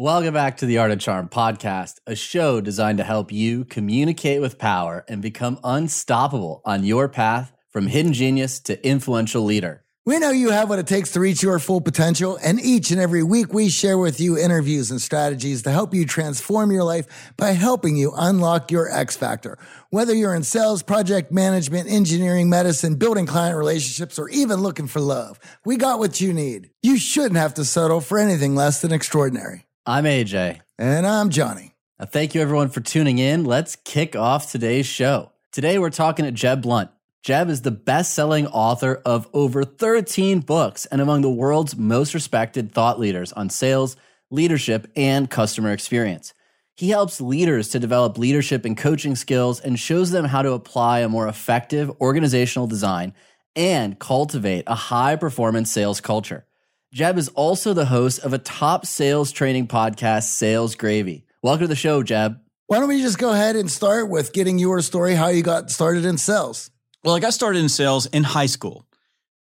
Welcome back to the Art of Charm podcast, a show designed to help you communicate with power and become unstoppable on your path from hidden genius to influential leader. We know you have what it takes to reach your full potential, and each and every week we share with you interviews and strategies to help you transform your life by helping you unlock your X factor. Whether you're in sales, project management, engineering, medicine, building client relationships, or even looking for love, we got what you need. You shouldn't have to settle for anything less than extraordinary. I'm AJ. And I'm Johnny. Now, thank you everyone for tuning in. Let's kick off today's show. Today we're talking to Jeb Blount. Jeb is the best selling author of over 13 books and among the world's most respected thought leaders on sales, leadership, and customer experience. He helps leaders to develop leadership and coaching skills and shows them how to apply a more effective organizational design and cultivate a high performance sales culture. Jeb is also the host of a top sales training podcast, Sales Gravy. Welcome to the show, Jeb. Why don't we just go ahead and start with getting your story, how you got started in sales? Well, I got started in sales in high school.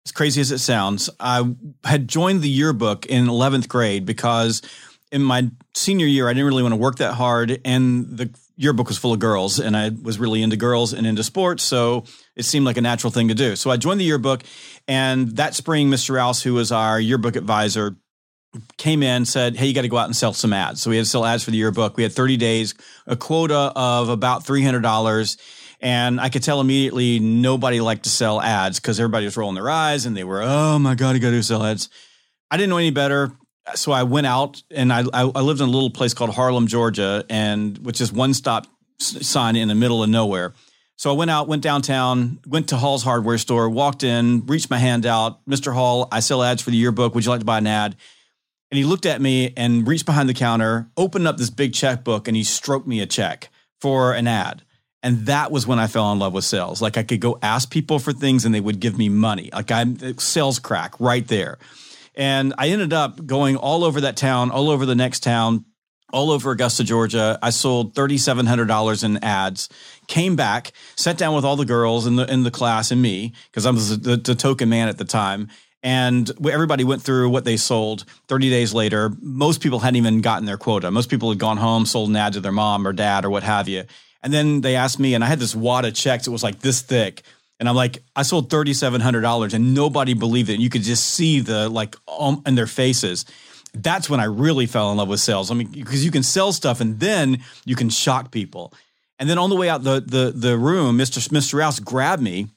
As crazy as it sounds, I had joined the yearbook in 11th grade because in my senior year, I didn't really want to work that hard. And the yearbook was full of girls, and I was really into girls and into sports. So it seemed like a natural thing to do. So I joined the yearbook. And that spring, Mr. Rouse, who was our yearbook advisor, came in said hey you got to go out and sell some ads so we had to sell ads for the yearbook we had 30 days a quota of about $300 and I could tell immediately nobody liked to sell ads because everybody was rolling their eyes and they were, oh my God, you got to sell ads. I didn't know any better. So I went out and I, I, lived in a little place called Harlem, Georgia, and which is one stop sign in the middle of nowhere. So I went out, went downtown, went to Hall's hardware store, walked in, reached my hand out. Mr. Hall, I sell ads for the yearbook. Would you like to buy an ad? And he looked at me and reached behind the counter, opened up this big checkbook, and he stroked me a check for an ad. And that was when I fell in love with sales. Like I could go ask people for things and they would give me money. Like I'm uh, sales crack right there. And I ended up going all over that town, all over the next town, all over Augusta, Georgia. I sold $3,700 in ads, came back, sat down with all the girls in the, in the class and me, because I was the, the token man at the time. And everybody went through what they sold 30 days later. Most people hadn't even gotten their quota. Most people had gone home, sold an ad to their mom or dad or what have you. And then they asked me, and I had this wad of checks. It was like this thick. And I'm like, I sold thirty seven hundred dollars, and nobody believed it. And You could just see the like um, in their faces. That's when I really fell in love with sales. I mean, because you can sell stuff, and then you can shock people. And then on the way out the the the room, Mr. Mr. Rouse grabbed me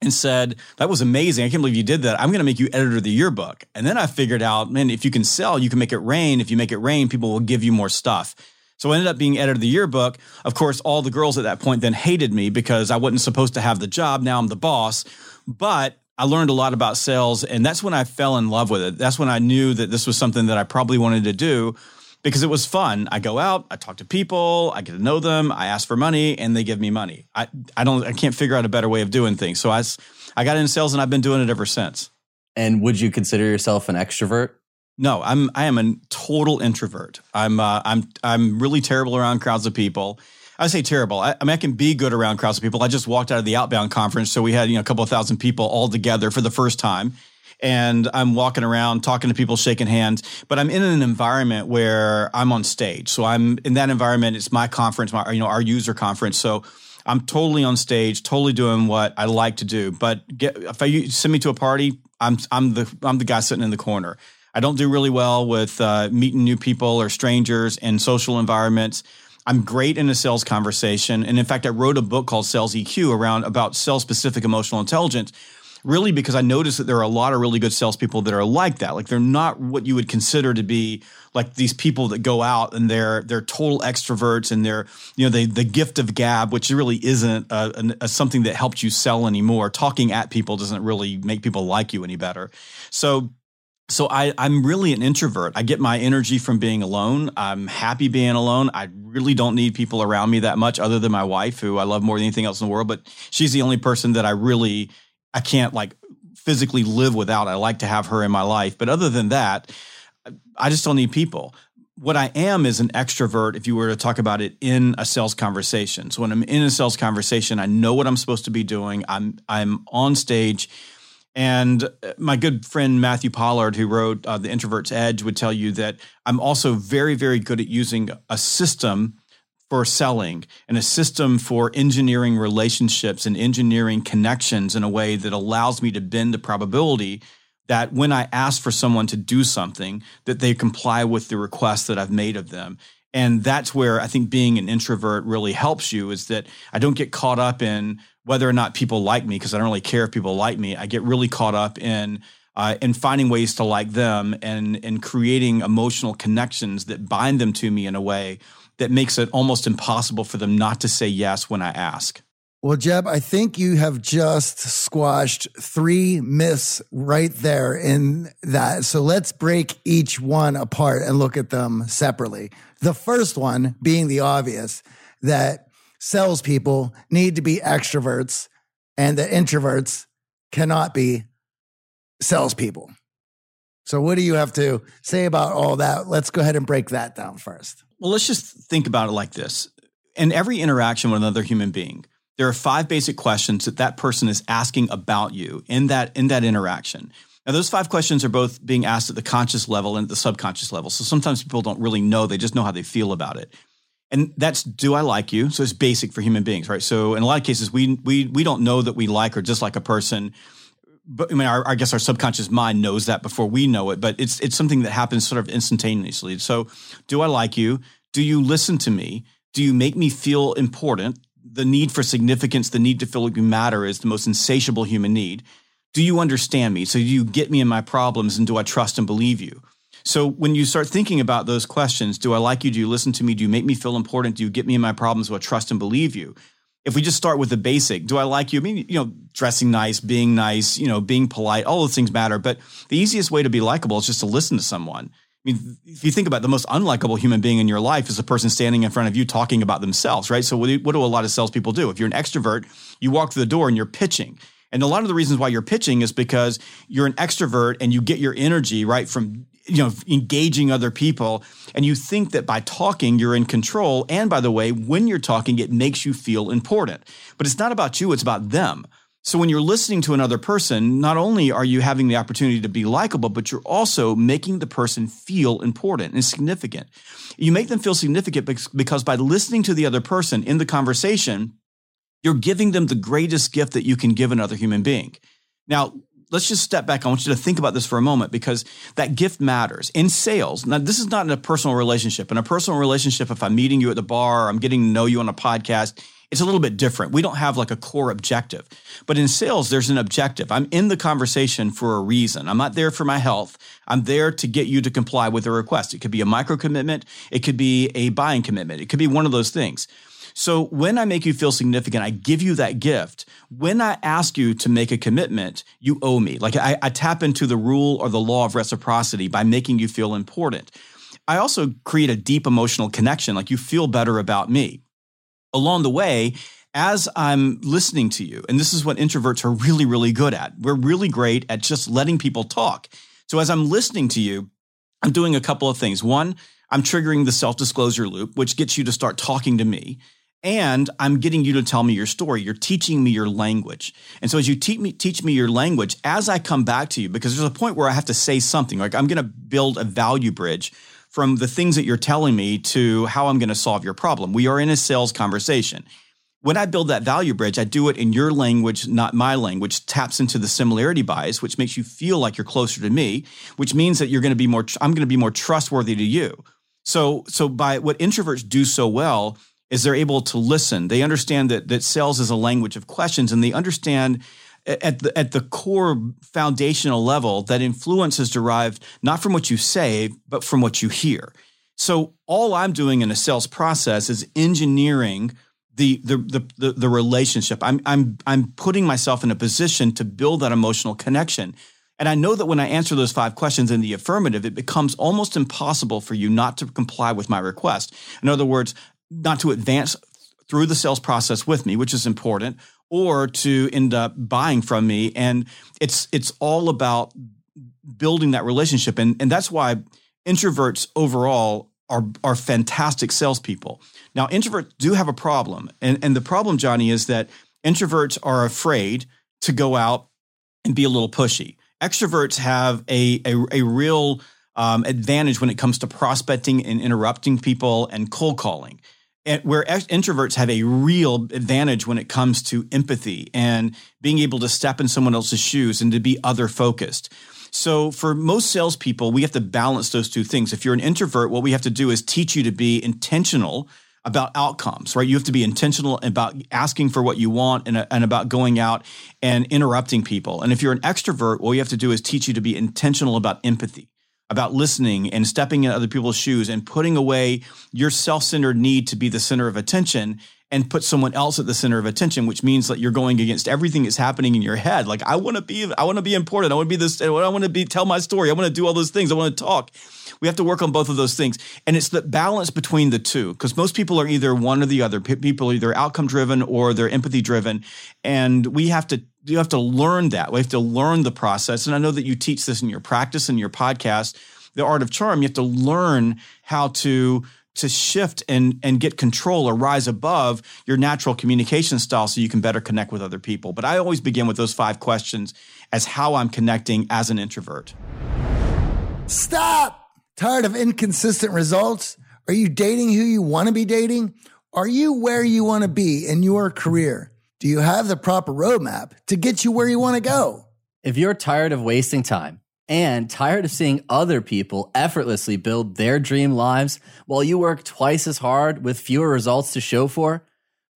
and said, "That was amazing. I can't believe you did that. I'm going to make you editor of the yearbook." And then I figured out, man, if you can sell, you can make it rain. If you make it rain, people will give you more stuff. So I ended up being editor of the yearbook. Of course, all the girls at that point then hated me because I wasn't supposed to have the job. Now I'm the boss. But I learned a lot about sales, and that's when I fell in love with it. That's when I knew that this was something that I probably wanted to do because it was fun. I go out, I talk to people, I get to know them, I ask for money, and they give me money. I, I don't I can't figure out a better way of doing things. So I I got into sales and I've been doing it ever since. And would you consider yourself an extrovert? No, I'm I am a total introvert. I'm uh, I'm I'm really terrible around crowds of people. I say terrible. I, I, mean, I can be good around crowds of people. I just walked out of the outbound conference, so we had you know a couple of thousand people all together for the first time, and I'm walking around talking to people, shaking hands. But I'm in an environment where I'm on stage, so I'm in that environment. It's my conference, my you know our user conference. So I'm totally on stage, totally doing what I like to do. But get, if I send me to a party, I'm I'm the I'm the guy sitting in the corner. I don't do really well with uh, meeting new people or strangers in social environments. I'm great in a sales conversation. And in fact, I wrote a book called Sales EQ around about sales specific emotional intelligence, really because I noticed that there are a lot of really good salespeople that are like that. Like they're not what you would consider to be like these people that go out and they're they're total extroverts and they're you know they the gift of gab, which really isn't a, a, something that helps you sell anymore. Talking at people doesn't really make people like you any better. So so I, I'm really an introvert. I get my energy from being alone. I'm happy being alone. I really don't need people around me that much, other than my wife, who I love more than anything else in the world. But she's the only person that I really I can't like physically live without. I like to have her in my life. But other than that, I just don't need people. What I am is an extrovert. If you were to talk about it in a sales conversation, so when I'm in a sales conversation, I know what I'm supposed to be doing. I'm I'm on stage And uh, my good friend Matthew Pollard, who wrote uh, The Introvert's Edge, would tell you that I'm also very, very good at using a system for selling and a system for engineering relationships and engineering connections in a way that allows me to bend the probability that when I ask for someone to do something, that they comply with the request that I've made of them. And that's where I think being an introvert really helps you is that I don't get caught up in whether or not people like me because I don't really care if people like me. I get really caught up in uh, in finding ways to like them and and creating emotional connections that bind them to me in a way that makes it almost impossible for them not to say yes when I ask. Well, Jeb, I think you have just squashed three myths right there in that. So let's break each one apart and look at them separately. The first one being the obvious that salespeople need to be extroverts and the introverts cannot be salespeople. So, what do you have to say about all that? Let's go ahead and break that down first. Well, let's just think about it like this. In every interaction with another human being, there are five basic questions that that person is asking about you in that in that interaction. Now, those five questions are both being asked at the conscious level and at the subconscious level. So sometimes people don't really know; they just know how they feel about it. And that's do I like you? So it's basic for human beings, right? So in a lot of cases, we we we don't know that we like or dislike a person but I mean, our, I guess our subconscious mind knows that before we know it, but it's it's something that happens sort of instantaneously. So, do I like you? Do you listen to me? Do you make me feel important? the need for significance, the need to feel like you matter is the most insatiable human need. Do you understand me? So do you get me in my problems and do I trust and believe you? So when you start thinking about those questions, do I like you? Do you listen to me? Do you make me feel important? Do you get me in my problems? Do I trust and believe you? If we just start with the basic, do I like you? I mean, you know, dressing nice, being nice, you know, being polite, all those things matter. But the easiest way to be likable is just to listen to someone. I mean, if you think about it, the most unlikable human being in your life is a person standing in front of you talking about themselves, right? So, what do, what do a lot of salespeople do? If you're an extrovert, you walk through the door and you're pitching. And a lot of the reasons why you're pitching is because you're an extrovert and you get your energy right from you know engaging other people and you think that by talking you're in control and by the way when you're talking it makes you feel important but it's not about you it's about them so when you're listening to another person, not only are you having the opportunity to be likable, but you're also making the person feel important and significant. You make them feel significant because by listening to the other person in the conversation, you're giving them the greatest gift that you can give another human being. Now, let's just step back. I want you to think about this for a moment because that gift matters in sales. Now, this is not in a personal relationship. In a personal relationship, if I'm meeting you at the bar, I'm getting to know you on a podcast, it's a little bit different. We don't have like a core objective. But in sales, there's an objective. I'm in the conversation for a reason. I'm not there for my health. I'm there to get you to comply with a request. It could be a micro commitment, it could be a buying commitment, it could be one of those things. So when I make you feel significant, I give you that gift. When I ask you to make a commitment, you owe me. Like I, I tap into the rule or the law of reciprocity by making you feel important. I also create a deep emotional connection, like you feel better about me along the way, as I'm listening to you, and this is what introverts are really, really good at, we're really great at just letting people talk. So as I'm listening to you, I'm doing a couple of things. One, I'm triggering the self disclosure loop, which gets you to start talking to me. And I'm getting you to tell me your story. You're teaching me your language. And so as you teach me, teach me your language, as I come back to you, because there's a point where I have to say something, like I'm going to build a value bridge from the things that you're telling me to how I'm going to solve your problem. We are in a sales conversation. When I build that value bridge, I do it in your language, not my language, taps into the similarity bias, which makes you feel like you're closer to me, which means that you're going to be more, I'm going to be more trustworthy to you. So, so by what introverts do so well is they're able to listen. They understand that, that sales is a language of questions and they understand at the at the core foundational level that influence is derived not from what you say but from what you hear so all i'm doing in a sales process is engineering the the the the, relationship i'm i'm i'm putting myself in a position to build that emotional connection and I know that when I answer those five questions in the affirmative, it becomes almost impossible for you not to comply with my request. In other words, not to advance through the sales process with me, which is important, or to end up buying from me. And it's it's all about building that relationship. And, and that's why introverts overall are, are fantastic salespeople. Now, introverts do have a problem. And, and the problem, Johnny, is that introverts are afraid to go out and be a little pushy. Extroverts have a, a, a real um, advantage when it comes to prospecting and interrupting people and cold calling. Where introverts have a real advantage when it comes to empathy and being able to step in someone else's shoes and to be other focused. So for most salespeople, we have to balance those two things. If you're an introvert, what we have to do is teach you to be intentional about outcomes, right? You have to be intentional about asking for what you want and, and about going out and interrupting people. And if you're an extrovert, what you have to do is teach you to be intentional about empathy about listening and stepping in other people's shoes and putting away your self-centered need to be the center of attention and put someone else at the center of attention, which means that you're going against everything that's happening in your head. Like I want to be, I want to be important. I want to be this. I want to be tell my story. I want to do all those things. I want to talk. We have to work on both of those things, and it's the balance between the two. Because most people are either one or the other. People are either outcome driven or they're empathy driven, and we have to you have to learn that. We have to learn the process. And I know that you teach this in your practice and your podcast, the art of charm. You have to learn how to to shift and and get control or rise above your natural communication style so you can better connect with other people. But I always begin with those five questions as how I'm connecting as an introvert. Stop! Tired of inconsistent results? Are you dating who you want to be dating? Are you where you want to be in your career? Do you have the proper roadmap to get you where you want to go? If you're tired of wasting time and tired of seeing other people effortlessly build their dream lives while you work twice as hard with fewer results to show for,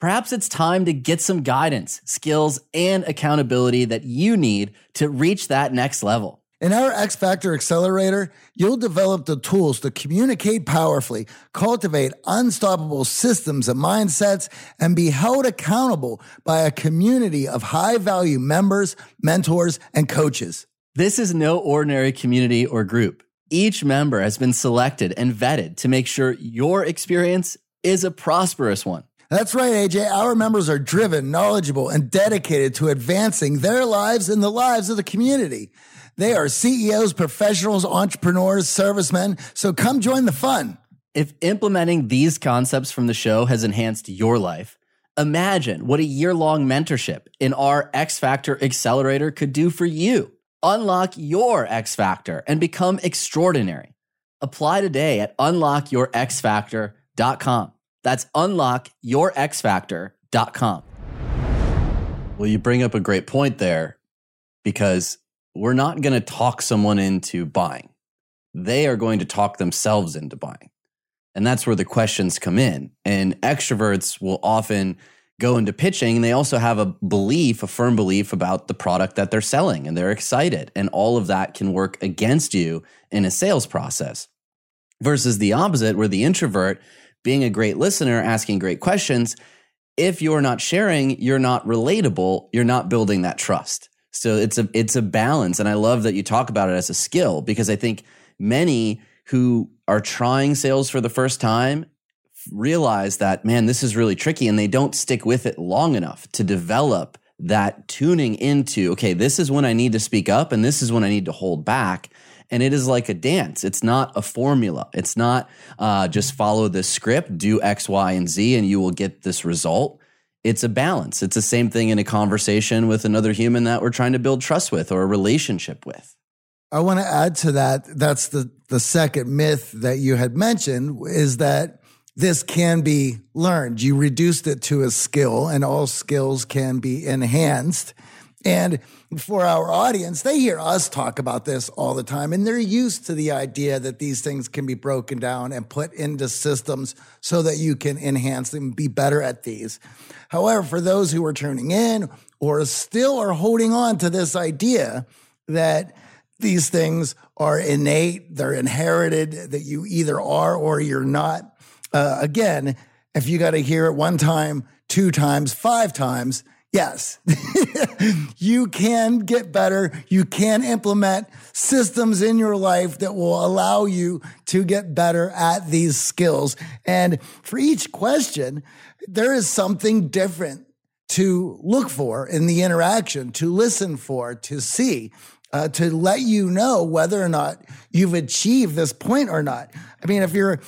perhaps it's time to get some guidance, skills, and accountability that you need to reach that next level. In our X Factor Accelerator, you'll develop the tools to communicate powerfully, cultivate unstoppable systems and mindsets, and be held accountable by a community of high value members, mentors, and coaches. This is no ordinary community or group. Each member has been selected and vetted to make sure your experience is a prosperous one. That's right, AJ. Our members are driven, knowledgeable, and dedicated to advancing their lives and the lives of the community. They are CEOs, professionals, entrepreneurs, servicemen. So come join the fun. If implementing these concepts from the show has enhanced your life, imagine what a year long mentorship in our X Factor Accelerator could do for you. Unlock your X Factor and become extraordinary. Apply today at unlockyourxfactor.com. That's unlockyourxfactor.com. Well, you bring up a great point there because we're not going to talk someone into buying. They are going to talk themselves into buying. And that's where the questions come in. And extroverts will often go into pitching and they also have a belief, a firm belief about the product that they're selling and they're excited. And all of that can work against you in a sales process versus the opposite, where the introvert, being a great listener, asking great questions, if you're not sharing, you're not relatable, you're not building that trust. So it's a it's a balance, and I love that you talk about it as a skill because I think many who are trying sales for the first time realize that man, this is really tricky, and they don't stick with it long enough to develop that tuning into okay, this is when I need to speak up, and this is when I need to hold back. And it is like a dance. It's not a formula. It's not uh, just follow this script, do X, Y, and Z, and you will get this result it's a balance. It's the same thing in a conversation with another human that we're trying to build trust with or a relationship with. I want to add to that. That's the, the second myth that you had mentioned is that this can be learned. You reduced it to a skill and all skills can be enhanced. And for our audience, they hear us talk about this all the time, and they're used to the idea that these things can be broken down and put into systems so that you can enhance them, be better at these. However, for those who are tuning in or still are holding on to this idea that these things are innate, they're inherited, that you either are or you're not, uh, again, if you got to hear it one time, two times, five times, Yes, you can get better. You can implement systems in your life that will allow you to get better at these skills. And for each question, there is something different to look for in the interaction, to listen for, to see. Uh, to let you know whether or not you've achieved this point or not. I mean, if you're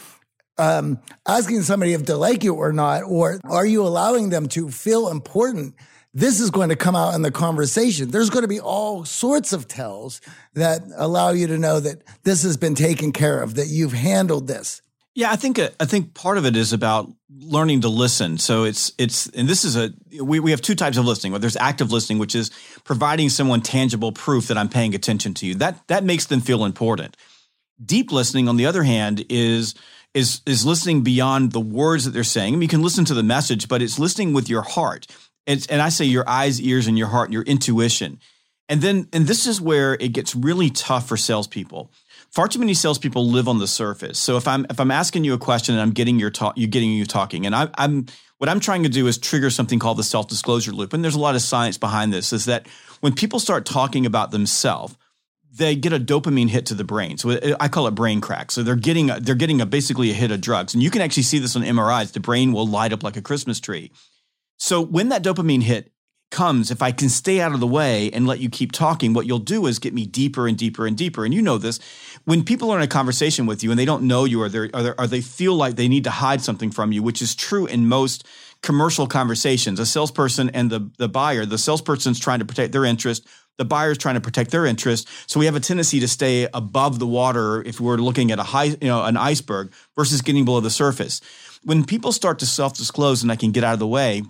um, asking somebody if they like you or not, or are you allowing them to feel important? This is going to come out in the conversation. There's going to be all sorts of tells that allow you to know that this has been taken care of, that you've handled this. Yeah, I think uh, I think part of it is about learning to listen. So it's it's and this is a we, we have two types of listening. Well, there's active listening, which is providing someone tangible proof that I'm paying attention to you. That that makes them feel important. Deep listening, on the other hand, is is is listening beyond the words that they're saying. I mean, you can listen to the message, but it's listening with your heart. And I say your eyes, ears, and your heart, your intuition. And then, and this is where it gets really tough for salespeople far too many salespeople live on the surface. So if I'm if I'm asking you a question and I'm getting your talk, you getting you talking, and I, I'm what I'm trying to do is trigger something called the self disclosure loop. And there's a lot of science behind this. Is that when people start talking about themselves, they get a dopamine hit to the brain. So uh, I call it brain crack. So they're getting a, they're getting a basically a hit of drugs, and you can actually see this on MRIs. The brain will light up like a Christmas tree. So when that dopamine hit comes, if I can stay out of the way and let you keep talking, what you'll do is get me deeper and deeper and deeper. And you know this. When people are in a conversation with you and they don't know you or, they or, or they feel like they need to hide something from you, which is true in most commercial conversations, a salesperson and the, the buyer, the salesperson's trying to protect their interest. The buyer's trying to protect their interest. So we have a tendency to stay above the water if we're looking at a high, you know, an iceberg versus getting below the surface. When people start to self-disclose and I can get out of the way,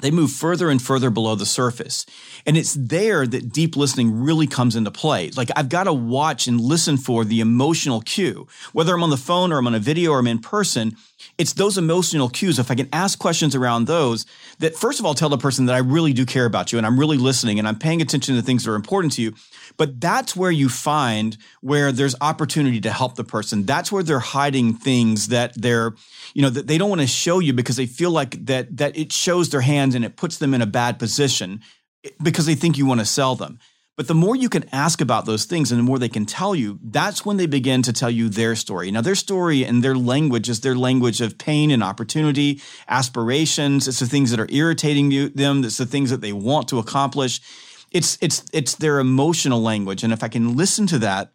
they move further and further below the surface. And it's there that deep listening really comes into play. Like I've got to watch and listen for the emotional cue, whether I'm on the phone or I'm on a video or I'm in person. It's those emotional cues. If I can ask questions around those that first of all tell the person that I really do care about you and I'm really listening and I'm paying attention to things that are important to you. But that's where you find where there's opportunity to help the person. That's where they're hiding things that they're, you know, that they don't want to show you because they feel like that that it shows their hands and it puts them in a bad position eh, because they think you want to sell them. But the more you can ask about those things and the more they can tell you, that's when they begin to tell you their story. Now, their story and their language is their language of pain and opportunity, aspirations. It's the things that are irritating you, them. It's the things that they want to accomplish it's it's it's their emotional language and if i can listen to that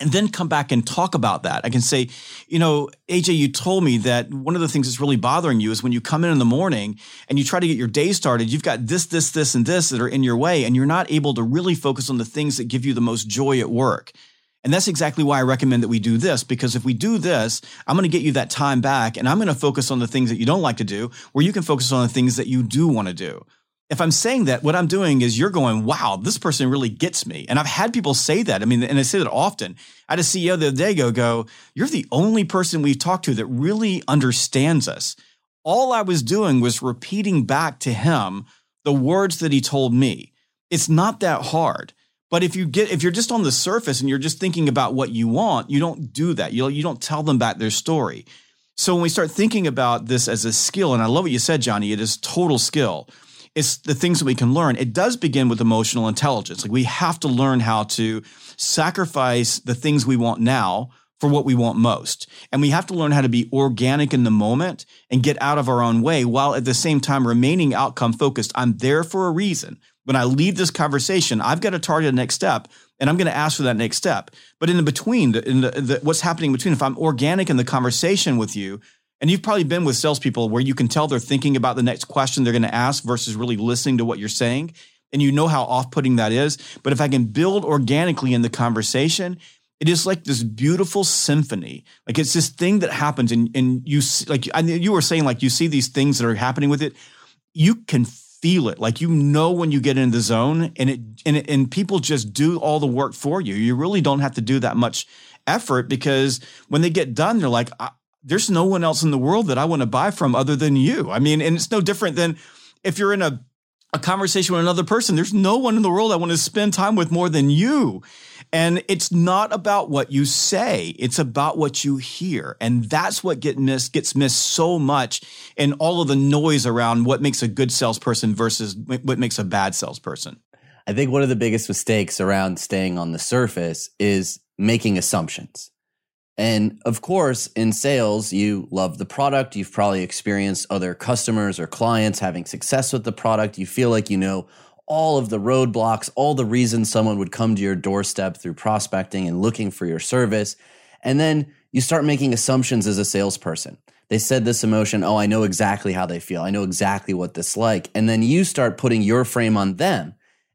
and then come back and talk about that. I can say, you know, AJ, you told me that one of the things that's really bothering you is when you come in in the morning and you try to get your day started, you've got this, this, this, and this that are in your way, and you're not able to really focus on the things that give you the most joy at work. And that's exactly why I recommend that we do this, because if we do this, I'm going to get you that time back and I'm going to focus on the things that you don't like to do, where you can focus on the things that you do want to do if I'm saying that, what I'm doing is you're going, wow, this person really gets me. And I've had people say that. I mean, and I say that often. I had a CEO the other day go, go, you're the only person we've talked to that really understands us. All I was doing was repeating back to him the words that he told me. It's not that hard. But if you get if you're just on the surface and you're just thinking about what you want, you don't do that. You you don't tell them back their story. So when we start thinking about this as a skill, and I love what you said, Johnny, it is total skill it's the things that we can learn. It does begin with emotional intelligence. Like we have to learn how to sacrifice the things we want now for what we want most. And we have to learn how to be organic in the moment and get out of our own way while at the same time remaining outcome focused. I'm there for a reason. When I leave this conversation, I've got to target the next step and I'm going to ask for that next step. But in the between, in the, the, what's happening between, if I'm organic in the conversation with you, and you've probably been with salespeople where you can tell they're thinking about the next question they're going to ask versus really listening to what you're saying. And you know how off putting that is. But if I can build organically in the conversation, it is like this beautiful symphony. Like it's this thing that happens, and, and you like you were saying, like you see these things that are happening with it. You can feel it, like you know when you get in the zone, and it and it, and people just do all the work for you. You really don't have to do that much effort because when they get done, they're like, there's no one else in the world that I want to buy from other than you. I mean, and it's no different than if you're in a a conversation with another person. There's no one in the world I want to spend time with more than you. And it's not about what you say, it's about what you hear. And that's what get missed, gets missed so much in all of the noise around what makes a good salesperson versus what makes a bad salesperson. I think one of the biggest mistakes around staying on the surface is making assumptions. And of course, in sales, you love the product. You've probably experienced other customers or clients having success with the product. You feel like you know all of the roadblocks, all the reasons someone would come to your doorstep through prospecting and looking for your service. And then you start making assumptions as a salesperson. They said this emotion, oh, I know exactly how they feel. I know exactly what this like. And then you start putting your frame on them.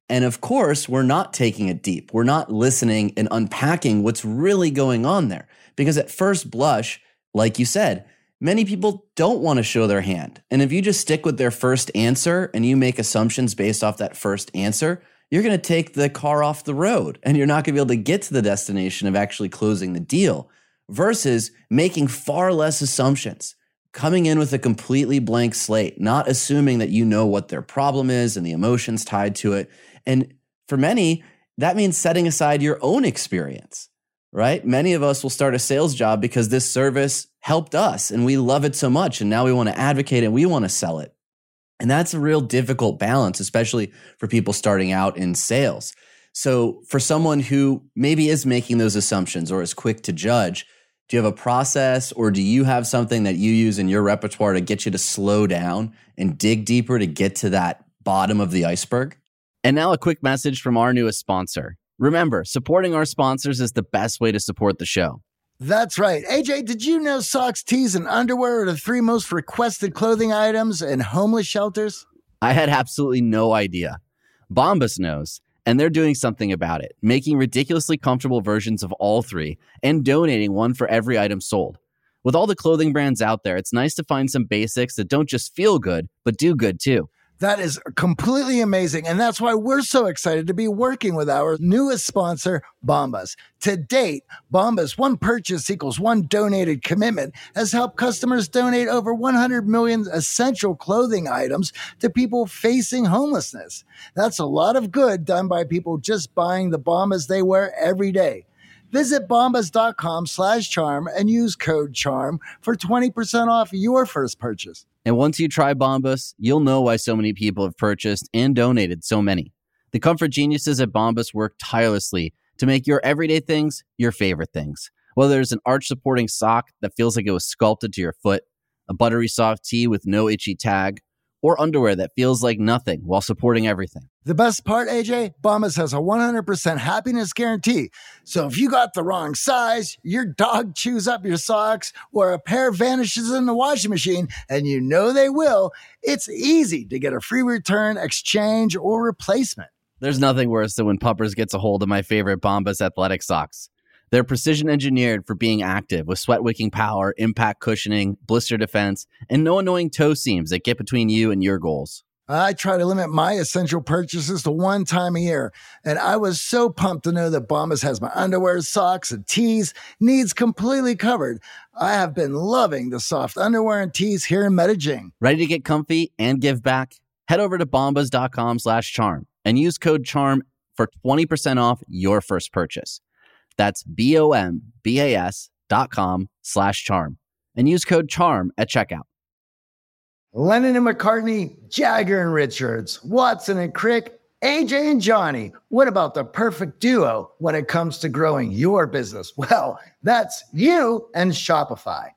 And of course, we're not taking it deep. We're not listening and unpacking what's really going on there. Because at first blush, like you said, many people don't want to show their hand. And if you just stick with their first answer and you make assumptions based off that first answer, you're going to take the car off the road and you're not going to be able to get to the destination of actually closing the deal versus making far less assumptions, coming in with a completely blank slate, not assuming that you know what their problem is and the emotions tied to it. And for many, that means setting aside your own experience, right? Many of us will start a sales job because this service helped us and we love it so much. And now we want to advocate and we want to sell it. And that's a real difficult balance, especially for people starting out in sales. So, for someone who maybe is making those assumptions or is quick to judge, do you have a process or do you have something that you use in your repertoire to get you to slow down and dig deeper to get to that bottom of the iceberg? And now, a quick message from our newest sponsor. Remember, supporting our sponsors is the best way to support the show. That's right. AJ, did you know socks, tees, and underwear are the three most requested clothing items in homeless shelters? I had absolutely no idea. Bombas knows, and they're doing something about it, making ridiculously comfortable versions of all three and donating one for every item sold. With all the clothing brands out there, it's nice to find some basics that don't just feel good, but do good too. That is completely amazing. And that's why we're so excited to be working with our newest sponsor, Bombas. To date, Bombas, one purchase equals one donated commitment, has helped customers donate over 100 million essential clothing items to people facing homelessness. That's a lot of good done by people just buying the Bombas they wear every day. Visit bombas.com slash charm and use code CHARM for 20% off your first purchase. And once you try Bombas, you'll know why so many people have purchased and donated so many. The comfort geniuses at Bombas work tirelessly to make your everyday things your favorite things. Whether it's an arch supporting sock that feels like it was sculpted to your foot, a buttery soft tee with no itchy tag, or underwear that feels like nothing while supporting everything. The best part, AJ, Bombas has a 100% happiness guarantee. So if you got the wrong size, your dog chews up your socks, or a pair vanishes in the washing machine, and you know they will, it's easy to get a free return, exchange, or replacement. There's nothing worse than when Puppers gets a hold of my favorite Bombas athletic socks. They're precision engineered for being active with sweat wicking power, impact cushioning, blister defense, and no annoying toe seams that get between you and your goals. I try to limit my essential purchases to one time a year, and I was so pumped to know that Bombas has my underwear, socks, and tees needs completely covered. I have been loving the soft underwear and tees here in Medellin. Ready to get comfy and give back? Head over to bombas.com slash charm and use code CHARM for 20% off your first purchase. That's B-O-M-B-A-S dot com slash charm and use code CHARM at checkout. Lennon and McCartney, Jagger and Richards, Watson and Crick, AJ and Johnny. What about the perfect duo when it comes to growing your business? Well, that's you and Shopify.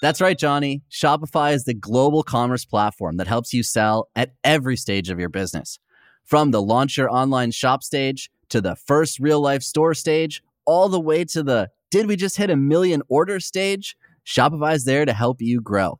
That's right, Johnny. Shopify is the global commerce platform that helps you sell at every stage of your business. From the launch your online shop stage to the first real life store stage, all the way to the did we just hit a million order stage? Shopify's there to help you grow.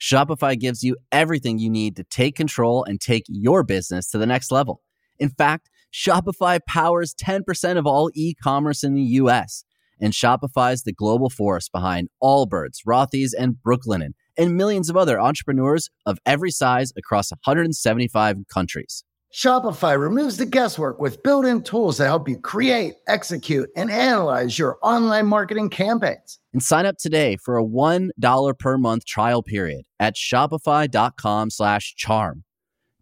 Shopify gives you everything you need to take control and take your business to the next level. In fact, Shopify powers 10% of all e commerce in the US. And Shopify is the global force behind Allbirds, Rothy's, and Brooklinen, and millions of other entrepreneurs of every size across 175 countries. Shopify removes the guesswork with built in tools that help you create, execute, and analyze your online marketing campaigns. And sign up today for a $1 per month trial period at shopify.com slash charm.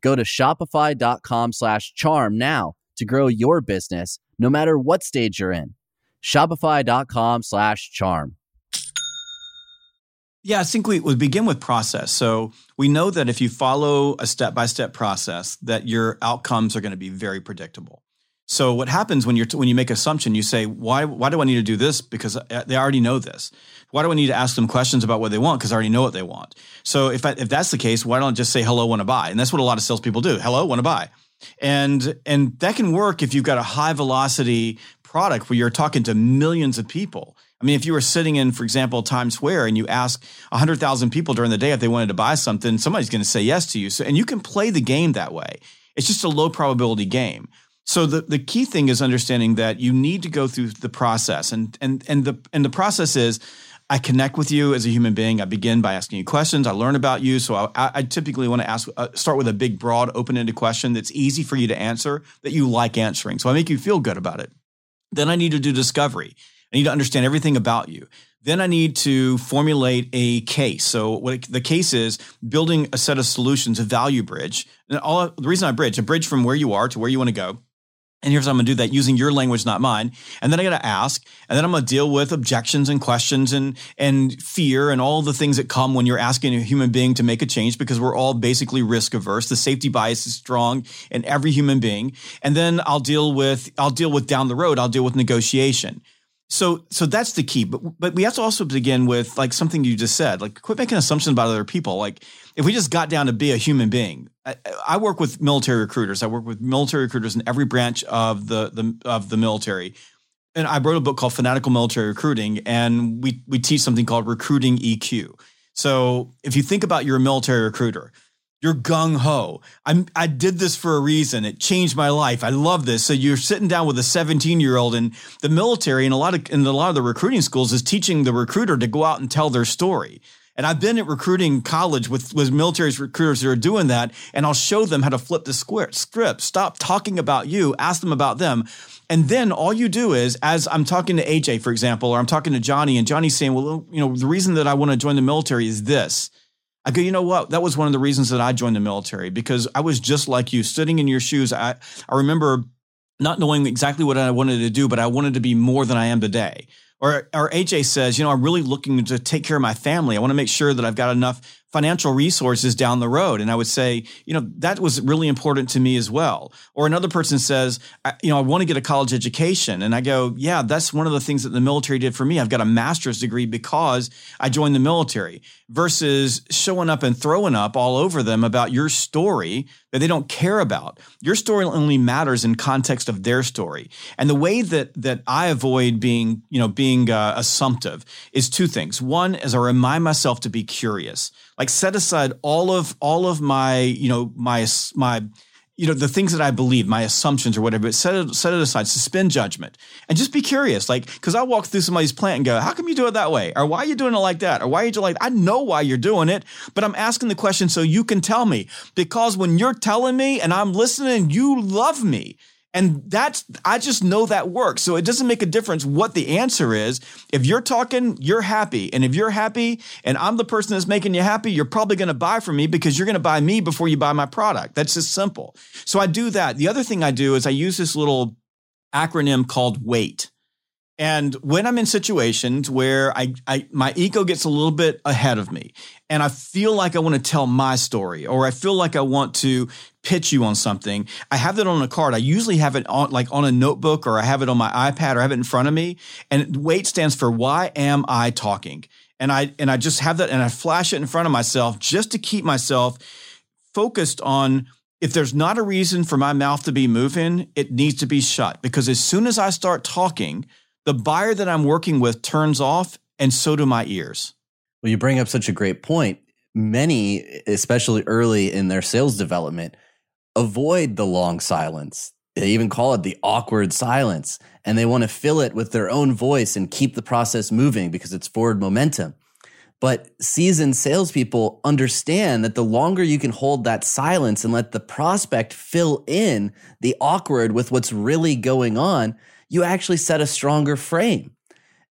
Go to shopify.com slash charm now to grow your business no matter what stage you're in. Shopify.com slash charm. Yeah, I think we would begin with process. So we know that if you follow a step by step process, that your outcomes are going to be very predictable. So what happens when you're when you make assumption, you say, why why do I need to do this? Because uh, they already know this. Why do I need to ask them questions about what they want? Because I already know what they want. So if I, if that's the case, why don't I just say hello, want to buy? And that's what a lot of salespeople do. Hello, want to buy. And and that can work if you've got a high velocity product where you're talking to millions of people. I mean, if you were sitting in, for example, Times Square and you ask 100,000 people during the day if they wanted to buy something, somebody's going to say yes to you. So, and you can play the game that way. It's just a low probability game. So the, the key thing is understanding that you need to go through the process and, and, and the, and the process is I connect with you as a human being. I begin by asking you questions. I learn about you. So I, I typically want to ask, uh, start with a big, broad, open-ended question that's easy for you to answer that you like answering. So I make you feel good about it. Then I need to do discovery. I need to understand everything about you. Then I need to formulate a case. So what the case is building a set of solutions, a value bridge. And all the reason I bridge, a bridge from where you are to where you want to go and here's how I'm going to do that using your language, not mine. And then I got to ask, and then I'm going to deal with objections and questions and, and fear and all the things that come when you're asking a human being to make a change because we're all basically risk averse. The safety bias is strong in every human being. And then I'll deal with, I'll deal with down the road, I'll deal with negotiation. So, so that's the key. But, but we have to also begin with like something you just said, like quit making assumptions about other people. Like if we just got down to be a human being, I, I work with military recruiters. I work with military recruiters in every branch of the, the of the military. And I wrote a book called Fanatical Military Recruiting, and we we teach something called recruiting EQ. So if you think about you're a military recruiter, you're gung ho. I'm I did this for a reason. It changed my life. I love this. So you're sitting down with a 17 year old, and the military and a lot of in a lot of the recruiting schools is teaching the recruiter to go out and tell their story. And I've been at recruiting college with, with military recruiters who are doing that. And I'll show them how to flip the script. Stop talking about you, ask them about them. And then all you do is, as I'm talking to AJ, for example, or I'm talking to Johnny, and Johnny's saying, well, you know, the reason that I want to join the military is this. I go, you know what? That was one of the reasons that I joined the military because I was just like you, sitting in your shoes. I, I remember not knowing exactly what I wanted to do, but I wanted to be more than I am today. Or, or AJ says, you know, I'm really looking to take care of my family. I want to make sure that I've got enough financial resources down the road. And I would say, you know, that was really important to me as well. Or another person says, you know, I want to get a college education. And I go, yeah, that's one of the things that the military did for me. I've got a master's degree because I joined the military versus showing up and throwing up all over them about your story that they don't care about. Your story only matters in context of their story. And the way that that I avoid being, you know, being uh, assumptive is two things. One is I remind myself to be curious like set aside all of all of my you know my my you know the things that I believe, my assumptions or whatever, but set it set it aside, suspend judgment, and just be curious. Like, because I walk through somebody's plant and go, "How come you do it that way?" or "Why are you doing it like that?" or "Why are you doing like?" I know why you're doing it, but I'm asking the question so you can tell me. Because when you're telling me and I'm listening, you love me. And that's, I just know that works. So it doesn't make a difference what the answer is. If you're talking, you're happy. And if you're happy and I'm the person that's making you happy, you're probably going to buy from me because you're going to buy me before you buy my product. That's just simple. So I do that. The other thing I do is I use this little acronym called WAIT. And when I'm in situations where I, I, my ego gets a little bit ahead of me and I feel like I want to tell my story or I feel like I want to pitch you on something, I have that on a card. I usually have it on like on a notebook or I have it on my iPad or I have it in front of me. And WAIT stands for why am I talking? And I and I just have that and I flash it in front of myself just to keep myself focused on if there's not a reason for my mouth to be moving, it needs to be shut because as soon as I start talking, the buyer that I'm working with turns off, and so do my ears. Well, you bring up such a great point. Many, especially early in their sales development, avoid the long silence. They even call it the awkward silence, and they want to fill it with their own voice and keep the process moving because it's forward momentum. But seasoned salespeople understand that the longer you can hold that silence and let the prospect fill in the awkward with what's really going on, you actually set a stronger frame.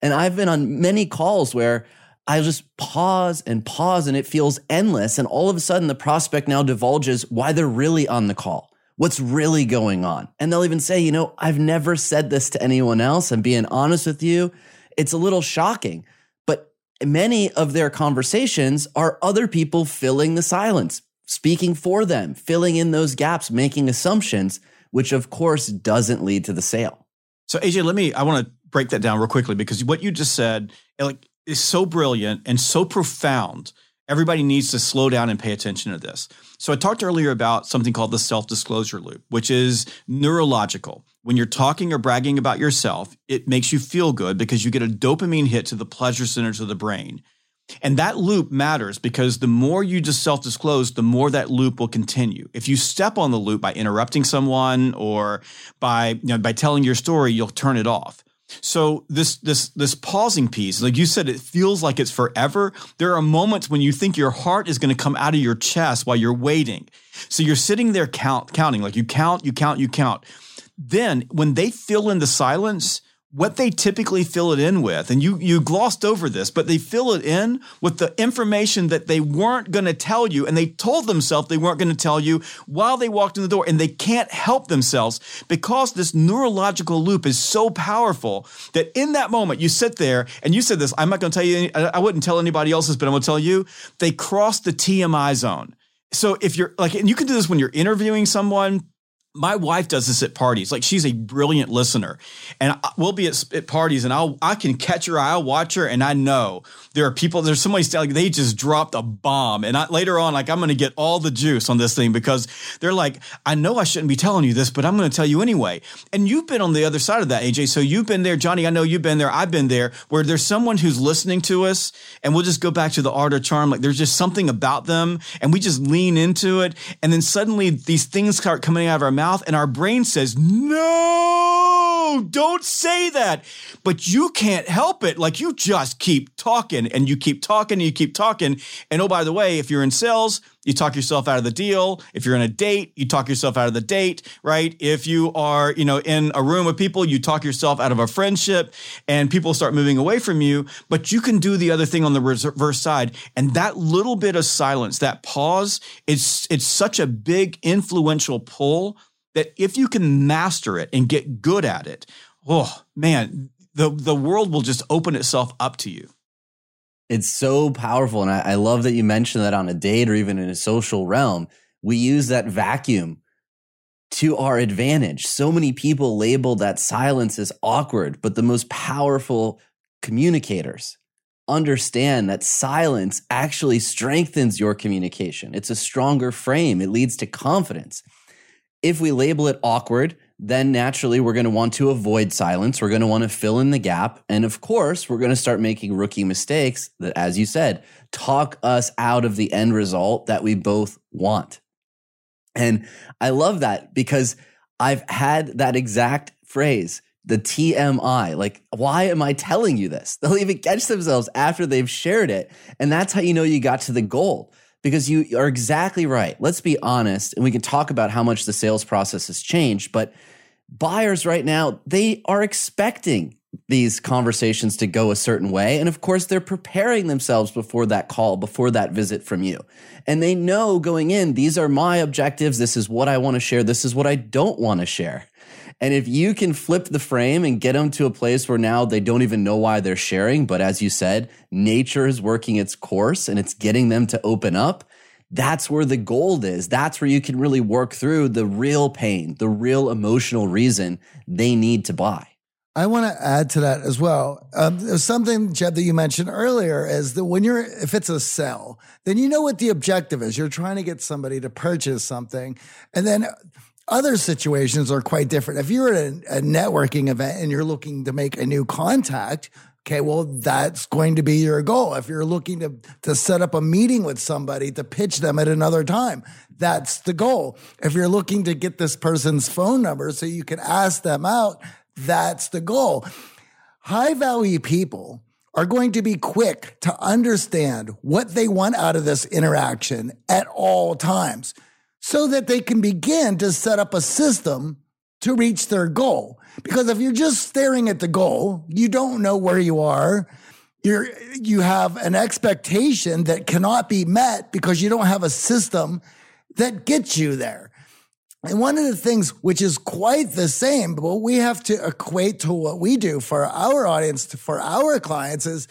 And I've been on many calls where I just pause and pause and it feels endless. And all of a sudden, the prospect now divulges why they're really on the call, what's really going on. And they'll even say, you know, I've never said this to anyone else. I'm being honest with you. It's a little shocking. But many of their conversations are other people filling the silence, speaking for them, filling in those gaps, making assumptions, which of course doesn't lead to the sale. So AJ, let me I want to break that down real quickly because what you just said like is so brilliant and so profound. Everybody needs to slow down and pay attention to this. So I talked earlier about something called the self-disclosure loop, which is neurological. When you're talking or bragging about yourself, it makes you feel good because you get a dopamine hit to the pleasure centers of the brain. And that loop matters because the more you just self disclose, the more that loop will continue. If you step on the loop by interrupting someone or by, you know, by telling your story, you'll turn it off. So this this this pausing piece, like you said, it feels like it's forever. There are moments when you think your heart is going to come out of your chest while you're waiting. So you're sitting there count counting, like you count, you count, you count. Then when they fill in the silence, what they typically fill it in with, and you you glossed over this, but they fill it in with the information that they weren't going to tell you, and they told themselves they weren't going to tell you while they walked in the door, and they can't help themselves because this neurological loop is so powerful that in that moment you sit there and you said this. I'm not going to tell you. Any, I wouldn't tell anybody else's, but I'm going to tell you. They cross the TMI zone. So if you're like, and you can do this when you're interviewing someone my wife does this at parties. Like she's a brilliant listener, and we'll be at, at, parties, and I'll I can catch her, eye, I'll watch her, and I know there are people. There's somebody like they just dropped a bomb, and I, later on, like I'm going to get all the juice on this thing because they're like, I know I shouldn't be telling you this, but I'm going to tell you anyway. And you've been on the other side of that, AJ. So you've been there, Johnny. I know you've been there. I've been there, where there's someone who's listening to us, and we'll just go back to the art of charm. Like there's just something about them, and we just lean into it, and then suddenly these things start coming out of our mouth and our brain says, no, don't say that. But you can't help it. Like you just keep talking and you keep talking and you keep talking. And oh, by the way, if you're in sales, you talk yourself out of the deal. If you're in a date, you talk yourself out of the date, right? If you are, you know, in a room with people, you talk yourself out of a friendship and people start moving away from you. But you can do the other thing on the reverse side. And that little bit of silence, that pause, it's, it's such a big influential pull that if you can master it and get good at it, oh man, the, the world will just open itself up to you. It's so powerful. And I, I love that you mentioned that on a date or even in a social realm. We use that vacuum to our advantage. So many people label that silence as awkward, but the most powerful communicators understand that silence actually strengthens your communication. It's a stronger frame, it leads to confidence. If we label it awkward, then naturally we're going to want to avoid silence. We're going to want to fill in the gap. And of course, we're going to start making rookie mistakes that, as you said, talk us out of the end result that we both want. And I love that because I've had that exact phrase, the TMI. Like, why am I telling you this? They'll even catch themselves after they've shared it. And that's how you know you got to the goal because you are exactly right. Let's be honest, and we can talk about how much the sales process has changed, but buyers right now, they are expecting these conversations to go a certain way. And of course, they're preparing themselves before that call, before that visit from you. And they know going in, these are my objectives. This is what I want to share. This is what I don't want to share. And if you can flip the frame and get them to a place where now they don't even know why they're sharing, but as you said, nature is working its course and it's getting them to open up, that's where the gold is. That's where you can really work through the real pain, the real emotional reason they need to buy. I want to add to that as well. Um, something, Jeb, that you mentioned earlier is that when you're, if it's a sell, then you know what the objective is. You're trying to get somebody to purchase something. And then other situations are quite different. If you're at a, a networking event and you're looking to make a new contact, Okay, well, that's going to be your goal. If you're looking to, to set up a meeting with somebody to pitch them at another time, that's the goal. If you're looking to get this person's phone number so you can ask them out, that's the goal. High value people are going to be quick to understand what they want out of this interaction at all times so that they can begin to set up a system to reach their goal. Because if you're just staring at the goal, you don't know where you are. You're, you have an expectation that cannot be met because you don't have a system that gets you there. And one of the things which is quite the same, but we have to equate to what we do for our audience, for our clients is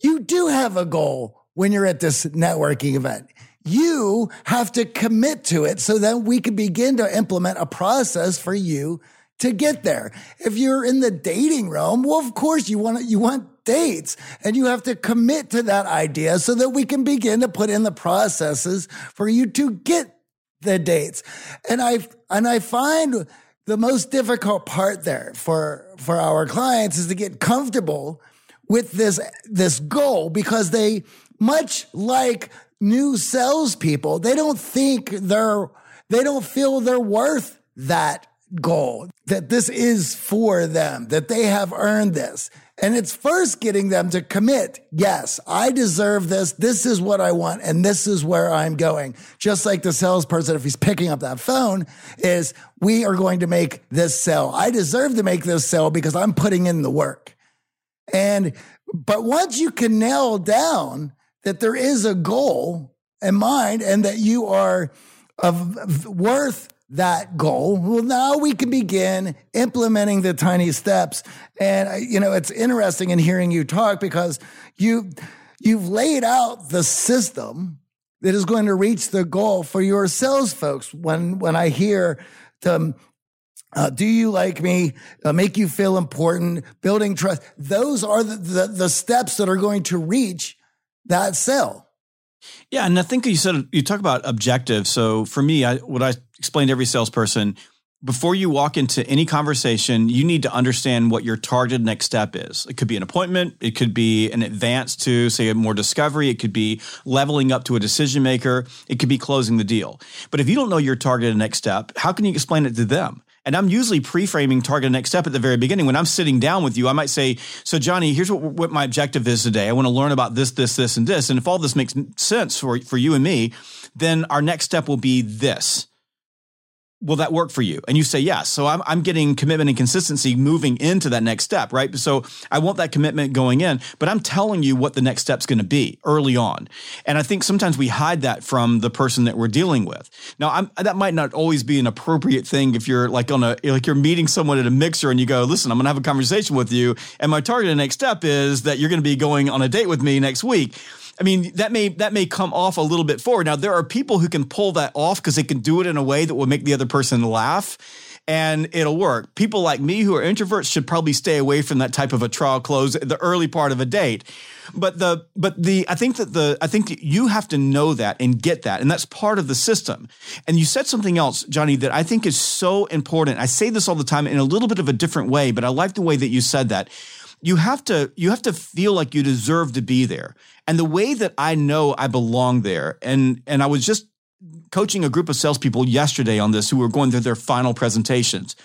you do have a goal when you're at this networking event. You have to commit to it so that we can begin to implement a process for you to get there. If you're in the dating realm, well, of course you want you want dates and you have to commit to that idea so that we can begin to put in the processes for you to get the dates. And I, and I find the most difficult part there for, for our clients is to get comfortable with this, this goal because they, much like new salespeople, they don't think they're, they don't feel they're worth that goal, that this is for them, that they have earned this. And it's first getting them to commit. Yes, I deserve this. This is what I want. And this is where I'm going. Just like the salesperson, if he's picking up that phone is we are going to make this sale. I deserve to make this sale because I'm putting in the work. And, but once you can nail down that there is a goal in mind and that you are of worth that goal. Well, now we can begin implementing the tiny steps. And, uh, you know, it's interesting in hearing you talk because you, you've laid out the system that is going to reach the goal for your sales folks. When, when I hear the, uh, do you like me? Uh, make you feel important, building trust. Those are the, the, the steps that are going to reach that sale. Yeah, and I think you said you talk about objective. So for me, I, what I explain to every salesperson before you walk into any conversation, you need to understand what your targeted next step is. It could be an appointment, it could be an advance to, say, more discovery, it could be leveling up to a decision maker, it could be closing the deal. But if you don't know your targeted next step, how can you explain it to them? And I'm usually pre-framing target next step at the very beginning. When I'm sitting down with you, I might say, "So Johnny, here's what, what my objective is today. I want to learn about this, this, this, and this. And if all this makes sense for for you and me, then our next step will be this." Will that work for you? And you say yes. So I'm, I'm getting commitment and consistency moving into that next step, right? So I want that commitment going in, but I'm telling you what the next step's going to be early on. And I think sometimes we hide that from the person that we're dealing with. Now, I'm, that might not always be an appropriate thing if you're like on a, like you're meeting someone at a mixer and you go, listen, I'm going to have a conversation with you. And my targeted next step is that you're going to be going on a date with me next week I mean, that may that may come off a little bit forward. Now, there are people who can pull that off because they can do it in a way that will make the other person laugh and it'll work. People like me who are introverts should probably stay away from that type of a trial close the early part of a date. But the but the I think that the I think you have to know that and get that and that's part of the system. And you said something else, Johnny, that I think is so important. I say this all the time in a little bit of a different way, but I like the way that you said that you have to you have to feel like you deserve to be there. And the way that i know i belong there and and i was just coaching a group of salespeople yesterday on this who were going through their final presentations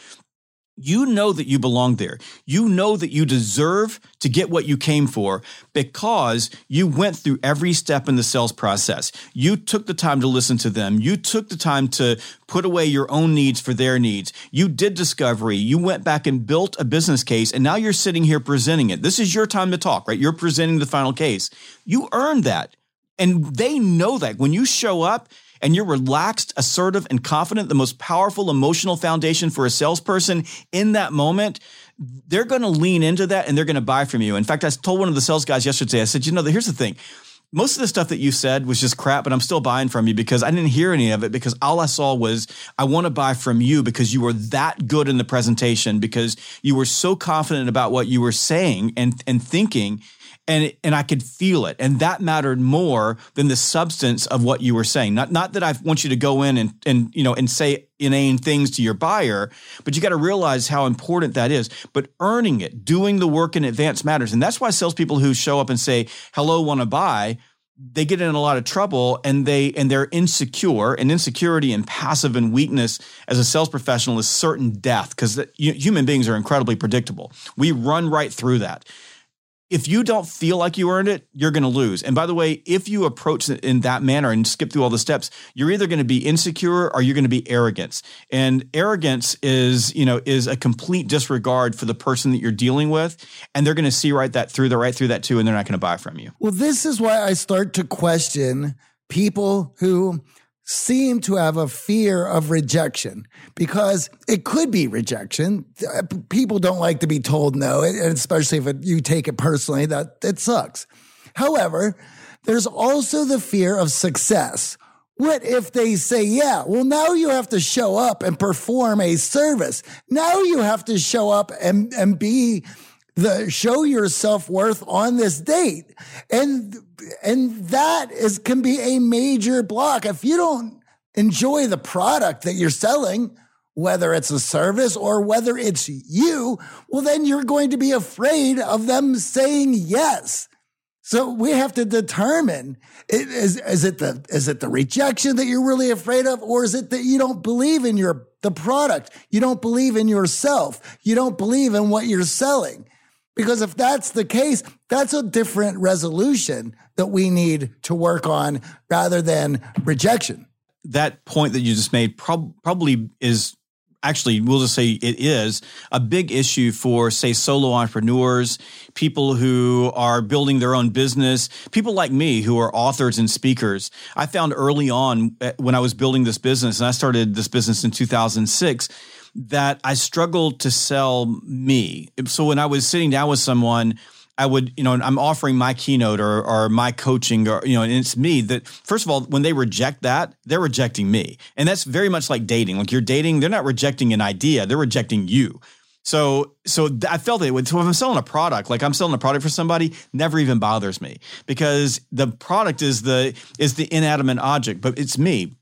you know that you belong there. You know that you deserve to get what you came for because you went through every step in the sales process. You took the time to listen to them. You took the time to put away your own needs for their needs. You did discovery. You went back and built a business case, and now you're sitting here presenting it. This is your time to talk, right? You're presenting the final case. You earned that. And they know that when you show up, and you're relaxed, assertive, and confident, the most powerful emotional foundation for a salesperson in that moment, they're going to lean into that and they're going to buy from you. In fact, I told one of the sales guys yesterday, I said, you know, here's the thing. Most of the stuff that you said was just crap, but I'm still buying from you because I didn't hear any of it because all I saw was I want to buy from you because you were that good in the presentation because you were so confident about what you were saying and, and thinking and and I could feel it, and that mattered more than the substance of what you were saying. Not not that I want you to go in and and you know and say inane things to your buyer, but you got to realize how important that is. But earning it, doing the work in advance matters, and that's why salespeople who show up and say hello, want to buy. They get in a lot of trouble and they and they're insecure and insecurity and passive and weakness as a sales professional is certain death because human beings are incredibly predictable. We run right through that if you don't feel like you earned it, you're going to lose. And by the way, if you approach it in that manner and skip through all the steps, you're either going to be insecure or you're going to be arrogance. And arrogance is, you know, is a complete disregard for the person that you're dealing with, and they're going to see right that through, the right through that too, and they're not going to buy from you. Well, this is why I start to question people who seem to have a fear of rejection because it could be rejection. Uh, people don't like to be told no, and especially if it, you take it personally, that it sucks. However, there's also the fear of success. What if they say, yeah, well, now you have to show up and perform a service. Now you have to show up and, and be the show your self worth on this date. And, and that is, can be a major block. If you don't enjoy the product that you're selling, whether it's a service or whether it's you, well, then you're going to be afraid of them saying yes. So we have to determine is, is it the is it the rejection that you're really afraid of, or is it that you don't believe in your the product, you don't believe in yourself, you don't believe in what you're selling? Because if that's the case, that's a different resolution that we need to work on rather than rejection. That point that you just made prob- probably is actually, we'll just say it is a big issue for, say, solo entrepreneurs, people who are building their own business, people like me who are authors and speakers. I found early on eh, when I was building this business, and I started this business in 2006, that I struggled to sell me. So when I was sitting down with someone, I would, you know, I'm offering my keynote or, or my coaching or, you know, and it's me that, first of all, when they reject that, they're rejecting me. And that's very much like dating. Like you're dating, they're not rejecting an idea, they're rejecting you. So, so I felt it. So if I'm selling a product, like I'm selling a product for somebody, never even bothers me because the product is the is the inanimate object, but it's me.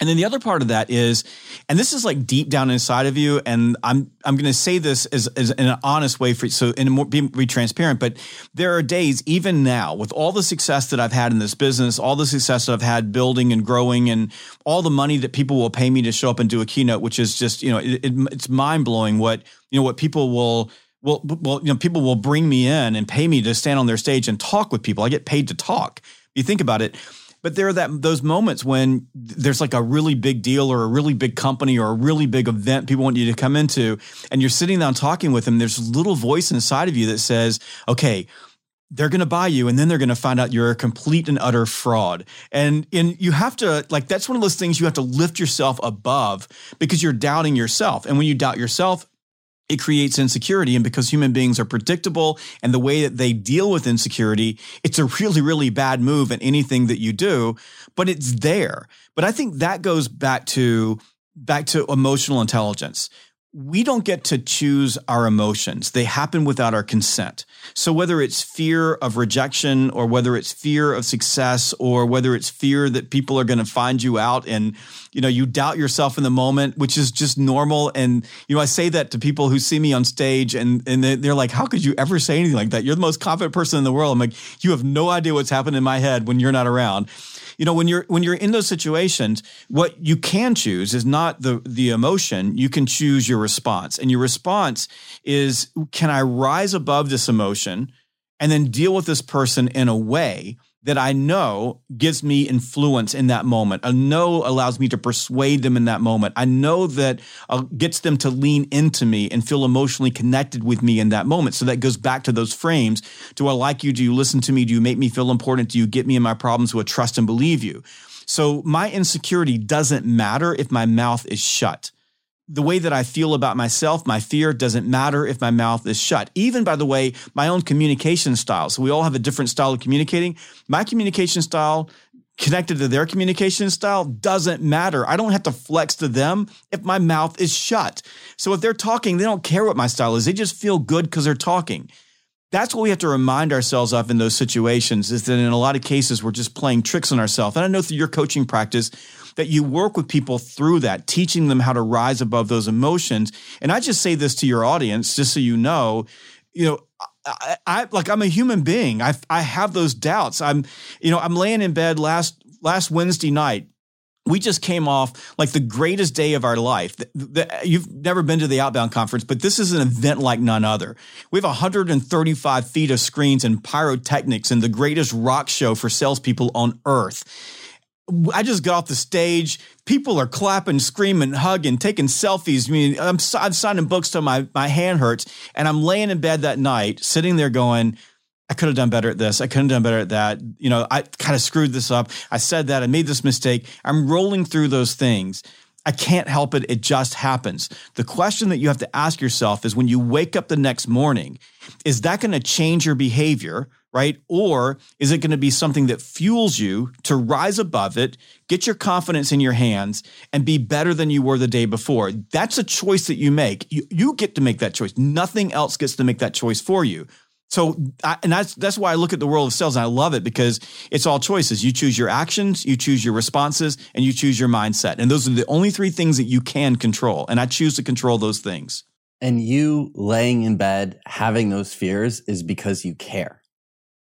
And then the other part of that is, and this is like deep down inside of you, and I'm I'm going to say this as, as in an honest way for so in more be, be transparent. But there are days, even now, with all the success that I've had in this business, all the success that I've had building and growing, and all the money that people will pay me to show up and do a keynote, which is just you know it, it, it's mind blowing what you know what people will will well, you know, people will bring me in and pay me to stand on their stage and talk with people. I get paid to talk. You think about it. But there are that those moments when there's like a really big deal or a really big company or a really big event people want you to come into, and you're sitting down talking with them. There's a little voice inside of you that says, "Okay." They're going to buy you, and then they're going to find out you're a complete and utter fraud. And and you have to like that's one of those things you have to lift yourself above because you're doubting yourself. And when you doubt yourself, it creates insecurity. And because human beings are predictable and the way that they deal with insecurity, it's a really, really bad move in anything that you do, but it's there. But I think that goes back to back to emotional intelligence we don't get to choose our emotions. They happen without our consent. So whether it's fear of rejection or whether it's fear of success or whether it's fear that people are going to find you out and you know you doubt yourself in the moment, which is just normal and you know I say that to people who see me on stage and and they're like how could you ever say anything like that? You're the most confident person in the world. I'm like you have no idea what's happening in my head when you're not around you know when you're when you're in those situations what you can choose is not the the emotion. You can choose your response. And your response is can i rise above this emotion and then deal with this person in a way that I know gives me influence in that moment. A no allows me to persuade them in that moment. I know that uh, gets them to lean into me and feel emotionally connected with me in that moment. So that goes back to those frames. Do I like you? Do you listen to me? Do you make me feel important? Do you get me in my problems? Do I trust and believe you? So my insecurity doesn't matter if my mouth is shut the way that I feel about myself, my fear doesn't matter if my mouth is shut. Even by the way, my own communication style. So we all have a different style of communicating. My communication style connected to their communication style doesn't matter. I don't have to flex to them if my mouth is shut. So if they're talking, they don't care what my style is. They just feel good because they're talking. That's what we have to remind ourselves of in those situations is that in a lot of cases, we're just playing tricks on ourselves. And I know through your coaching practice, that you work with people through that, teaching them how to rise above those emotions. And I just say this to your audience, just so you know, you know, I, I like I'm a human being. I I have those doubts. I'm, you know, I'm laying in bed last last Wednesday night we just came off like the greatest day of our life. The, the, you've never been to the Outbound Conference, but this is an event like none other. We have 135 feet of screens and pyrotechnics and the greatest rock show for salespeople on earth. I just got off the stage. People are clapping, screaming, hugging, taking selfies. I mean, I'm, I'm signing books till my, my hand hurts. And I'm laying in bed that night, sitting there going, I could have done better at this. I could have done better at that. You know, I kind of screwed this up. I said that. I made this mistake. I'm rolling through those things. I can't help it. It just happens. The question that you have to ask yourself is when you wake up the next morning, is that going to change your behavior right? Or is it going to be something that fuels you to rise above it, get your confidence in your hands, and be better than you were the day before? That's a choice that you make. You, you get to make that choice. Nothing else gets to make that choice for you. So, I, and that's that's why I look at the world of sales and I love it because it's all choices. You choose your actions, you choose your responses, and you choose your mindset. And those are the only three things that you can control. And I choose to control those things. And you laying in bed having those fears is because you care.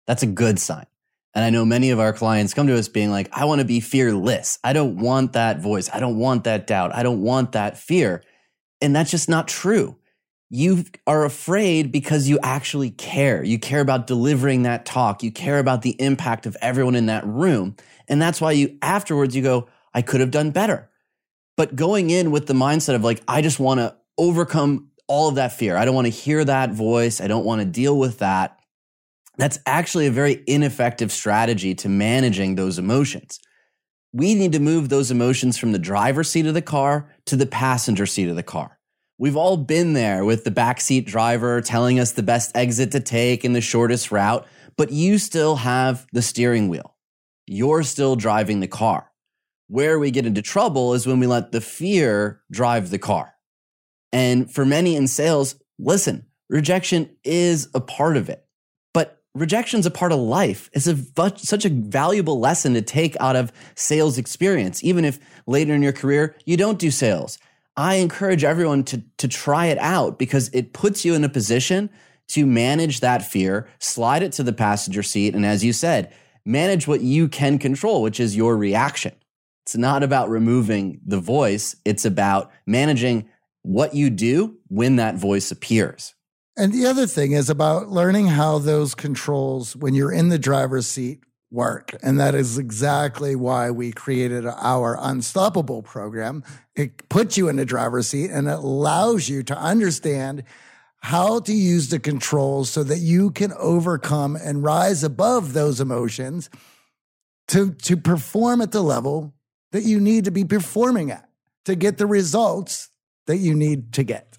That's a good sign. And I know many of our clients come to us being like, I want to be fearless. I don't want that voice. I don't want that doubt. I don't want that fear. And that's just not true you are afraid because you actually care. You care about delivering that talk. You care about the impact of everyone in that room. And that's why you afterwards you go, I could have done better. But going in with the mindset of like, I just want to overcome all of that fear. I don't want to hear that voice. I don't want to deal with that. That's actually a very ineffective strategy to managing those emotions. We need to move those emotions from the driver's seat of the car to the passenger seat of the car. We've all been there with the backseat driver telling us the best exit to take and the shortest route, but you still have the steering wheel. You're still driving the car. Where we get into trouble is when we let the fear drive the car. And for many in sales, listen, rejection is a part of it, but rejection is a part of life. It's a, such a valuable lesson to take out of sales experience. Even if later in your career, you don't do sales I encourage everyone to, to try it out because it puts you in a position to manage that fear, slide it to the passenger seat. And as you said, manage what you can control, which is your reaction. It's not about removing the voice, it's about managing what you do when that voice appears. And the other thing is about learning how those controls, when you're in the driver's seat, work. And that is exactly why we created our Unstoppable program. It puts you in the driver's seat and it allows you to understand how to use the controls so that you can overcome and rise above those emotions to, to perform at the level that you need to be performing at to get the results that you need to get.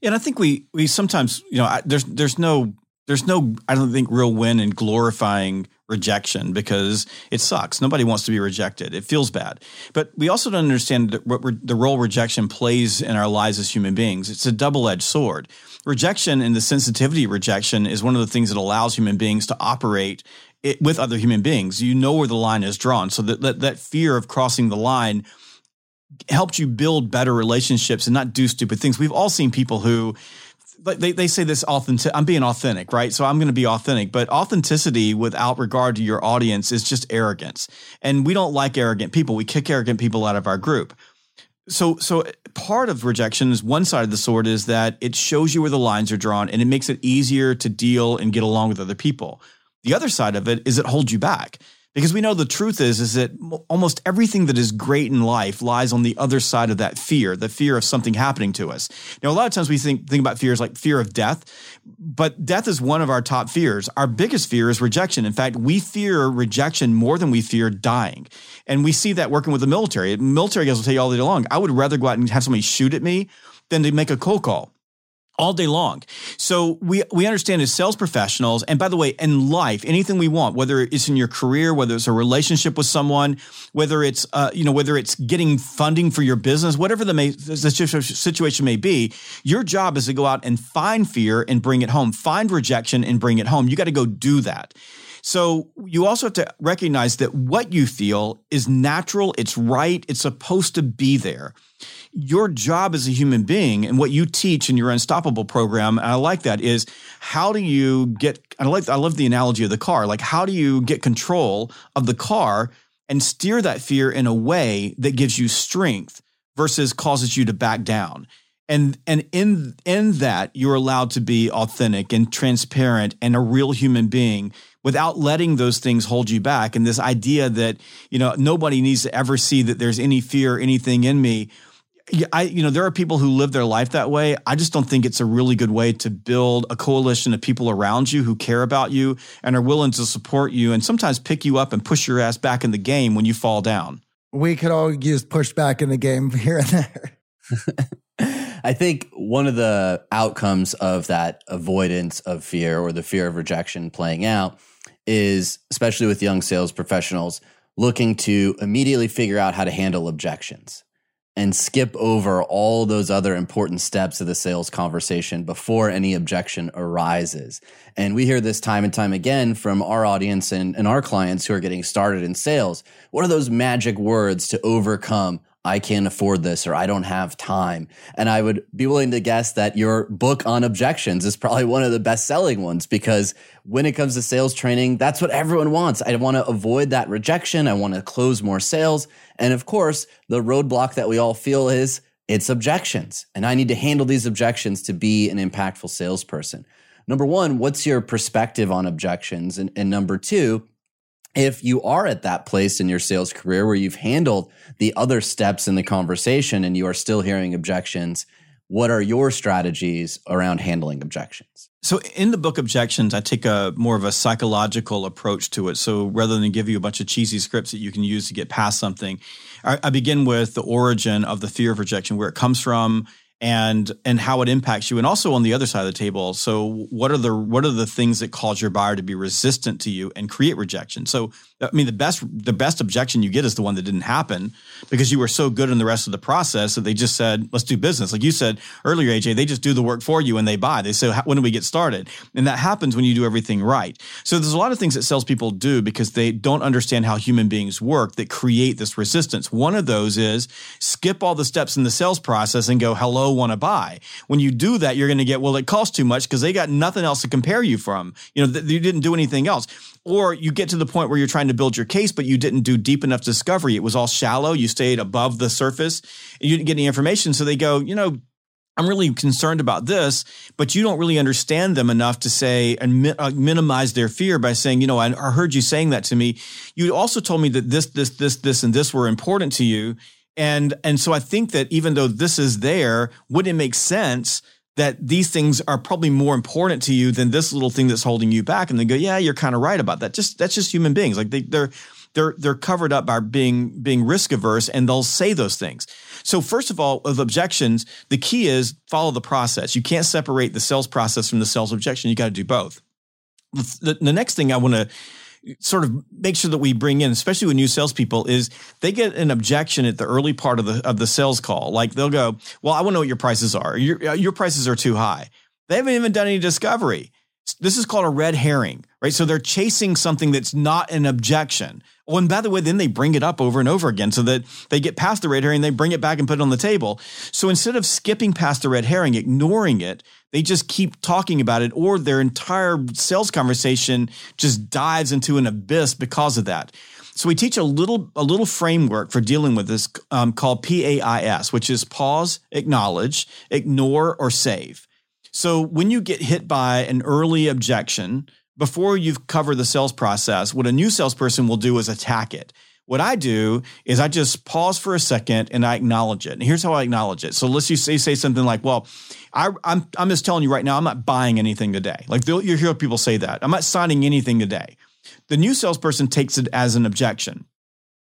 Yeah, and I think we we sometimes you know I, there's there's no there's no I don't think real win in glorifying rejection because it sucks. Nobody wants to be rejected. It feels bad. But we also don't understand what the role rejection plays in our lives as human beings. It's a double edged sword. Rejection and the sensitivity rejection is one of the things that allows human beings to operate it, with other human beings. You know where the line is drawn. So that, that, that fear of crossing the line helps you build better relationships and not do stupid things. We've all seen people who they, they say this authentic i'm being authentic right? So i'm going to be authentic but authenticity without regard to your audience is just arrogance. And we don't like arrogant people. We kick arrogant people out of our group. So so part of rejection is one side of the sword is that it shows you where the lines are drawn and it makes it easier to deal and get along with other people. The other side of it is it holds you back because we know the truth is is that almost everything that is great in life lies on the other side of that fear the fear of something happening to us. Now a lot of times we think think about fears like fear of death but death is one of our top fears. Our biggest fear is rejection. In fact we fear rejection more than we fear dying. And we see that working with the military. Military guys will tell you all day long i would rather go out and have somebody shoot at me than to make a cold call all day long. So we we understand as sales professionals, and by the way, in life, anything we want, whether it's in your career, whether it's a relationship with someone, whether it's uh, you know whether it's getting funding for your business, whatever the, may, the situation may be, your job is to go out and find fear and bring it home, find rejection and bring it home. You got to go do that. So you also have to recognize that what you feel is natural, it's right, it's supposed to be there your job as a human being and what you teach in your unstoppable program and i like that is how do you get i like i love the analogy of the car like how do you get control of the car and steer that fear in a way that gives you strength versus causes you to back down? And and in in that you're allowed to be authentic and transparent and a real human being without letting those things hold you back. And this idea that you know nobody needs to ever see that there's any fear or anything in me I, you know, there are people who live their life that way. I just don't think it's a really good way to build a coalition of people around you who care about you and are willing to support you and sometimes pick you up and push your ass back in the game when you fall down. We could all use push back in the game here and there. I think one of the outcomes of that avoidance of fear or the fear of rejection playing out is, especially with young sales professionals, looking to immediately figure out how to handle objections and skip over all those other important steps of the sales conversation before any objection arises. And we hear this time and time again from our audience and, and our clients who are getting started in sales. What are those magic words to overcome I can't afford this or I don't have time. And I would be willing to guess that your book on objections is probably one of the best selling ones because when it comes to sales training, that's what everyone wants. I want to avoid that rejection. I want to close more sales. And of course, the roadblock that we all feel is it's objections. And I need to handle these objections to be an impactful salesperson. Number one, what's your perspective on objections? And, and number two, if you are at that place in your sales career where you've handled the other steps in the conversation and you are still hearing objections, what are your strategies around handling objections? So in the book Objections, I take a more of a psychological approach to it. So rather than give you a bunch of cheesy scripts that you can use to get past something, I, I begin with the origin of the fear of rejection, where it comes from, and and how it impacts you and also on the other side of the table so what are the what are the things that cause your buyer to be resistant to you and create rejection? So i mean the best the best objection you get is the one that didn't happen because you were so good in the rest of the process that they just said let's do business like you said earlier aj they just do the work for you and they buy they say when do we get started and that happens when you do everything right so there's a lot of things that salespeople do because they don't understand how human beings work that create this resistance one of those is skip all the steps in the sales process and go hello want to buy. When you do that, you're going to get, well, it costs too much because they got nothing else to compare you from. You know, th- you didn't do anything else. Or you get to the point where you're trying to build your case, but you didn't do deep enough discovery. It was all shallow. You stayed above the surface. And you didn't get any information. So they go, you know, I'm really concerned about this, but you don't really understand them enough to say and mi- uh, minimize their fear by saying, you know, I, I heard you saying that to me. You also told me that this, this, this, this, and this were important to you. And and so I think that even though this is there, would it make sense that these things are probably more important to you than this little thing that's holding you back? And they go, yeah, you're kind of right about that. Just that's just human beings. Like they, they're they're they're covered up by being being risk averse, and they'll say those things. So first of all, with objections, the key is follow the process. You can't separate the sales process from the sales objection. You got to do both. The, the next thing I want to sort of make sure that we bring in, especially with new salespeople, is they get an objection at the early part of the of the sales call. Like they'll go, "Well, I want to know what your prices are. Your uh, your prices are too high." They haven't even done any discovery. This is called a red herring, right? So they're chasing something that's not an objection. Oh, and by the way, then they bring it up over and over again so that they get past the red herring, they bring it back and put it on the table. So instead of skipping past the red herring, ignoring it, they just keep talking about it, or their entire sales conversation just dives into an abyss because of that. So we teach a little a little framework for dealing with this um, called PAIS, which is pause, acknowledge, ignore, or save. So when you get hit by an early objection, before you've covered the sales process, what a new salesperson will do is attack it. What I do is I just pause for a second and I acknowledge it. And here's how I acknowledge it. So let's just say, say something like, well, I, am I'm, I'm just telling you right now, I'm not buying anything today. Like you hear people say that. I'm not signing anything today. The new salesperson takes it as an objection.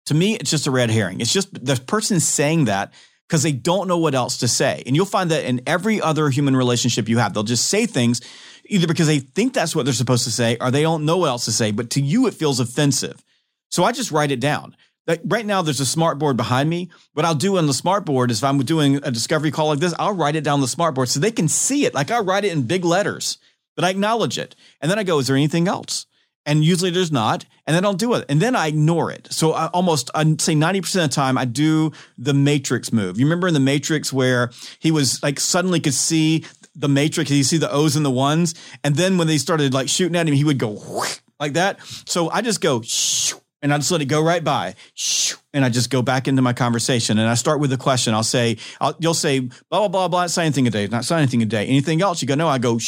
To me, it's just a red herring. It's just the person saying that because they don't know what else to say. And you'll find that in every other human relationship you have, they'll just say things either because they think that's what they're supposed to say or they don't know what else to say. But to you, it feels offensive. So I just write it down. Like right now, there's a smart board behind me. What I'll do on the smart board is if I'm doing a discovery call like this, I'll write it down the smart board so they can see it. Like I'll write it in big letters, but I acknowledge it. And then I go, is there anything else? And usually there's not. And then I'll do it. And then I ignore it. So I almost, I'd say 90% of the time, I do the matrix move. You remember in the matrix where he was like suddenly could see the matrix, you see the O's and the ones. And then when they started like shooting at him, he would go like that. So I just go, and I just let it go right by. And I just go back into my conversation and I start with a question. I'll say, I'll, you'll say, blah, blah, blah, blah, not say anything a day, not say anything a day. Anything else? You go, no, I go,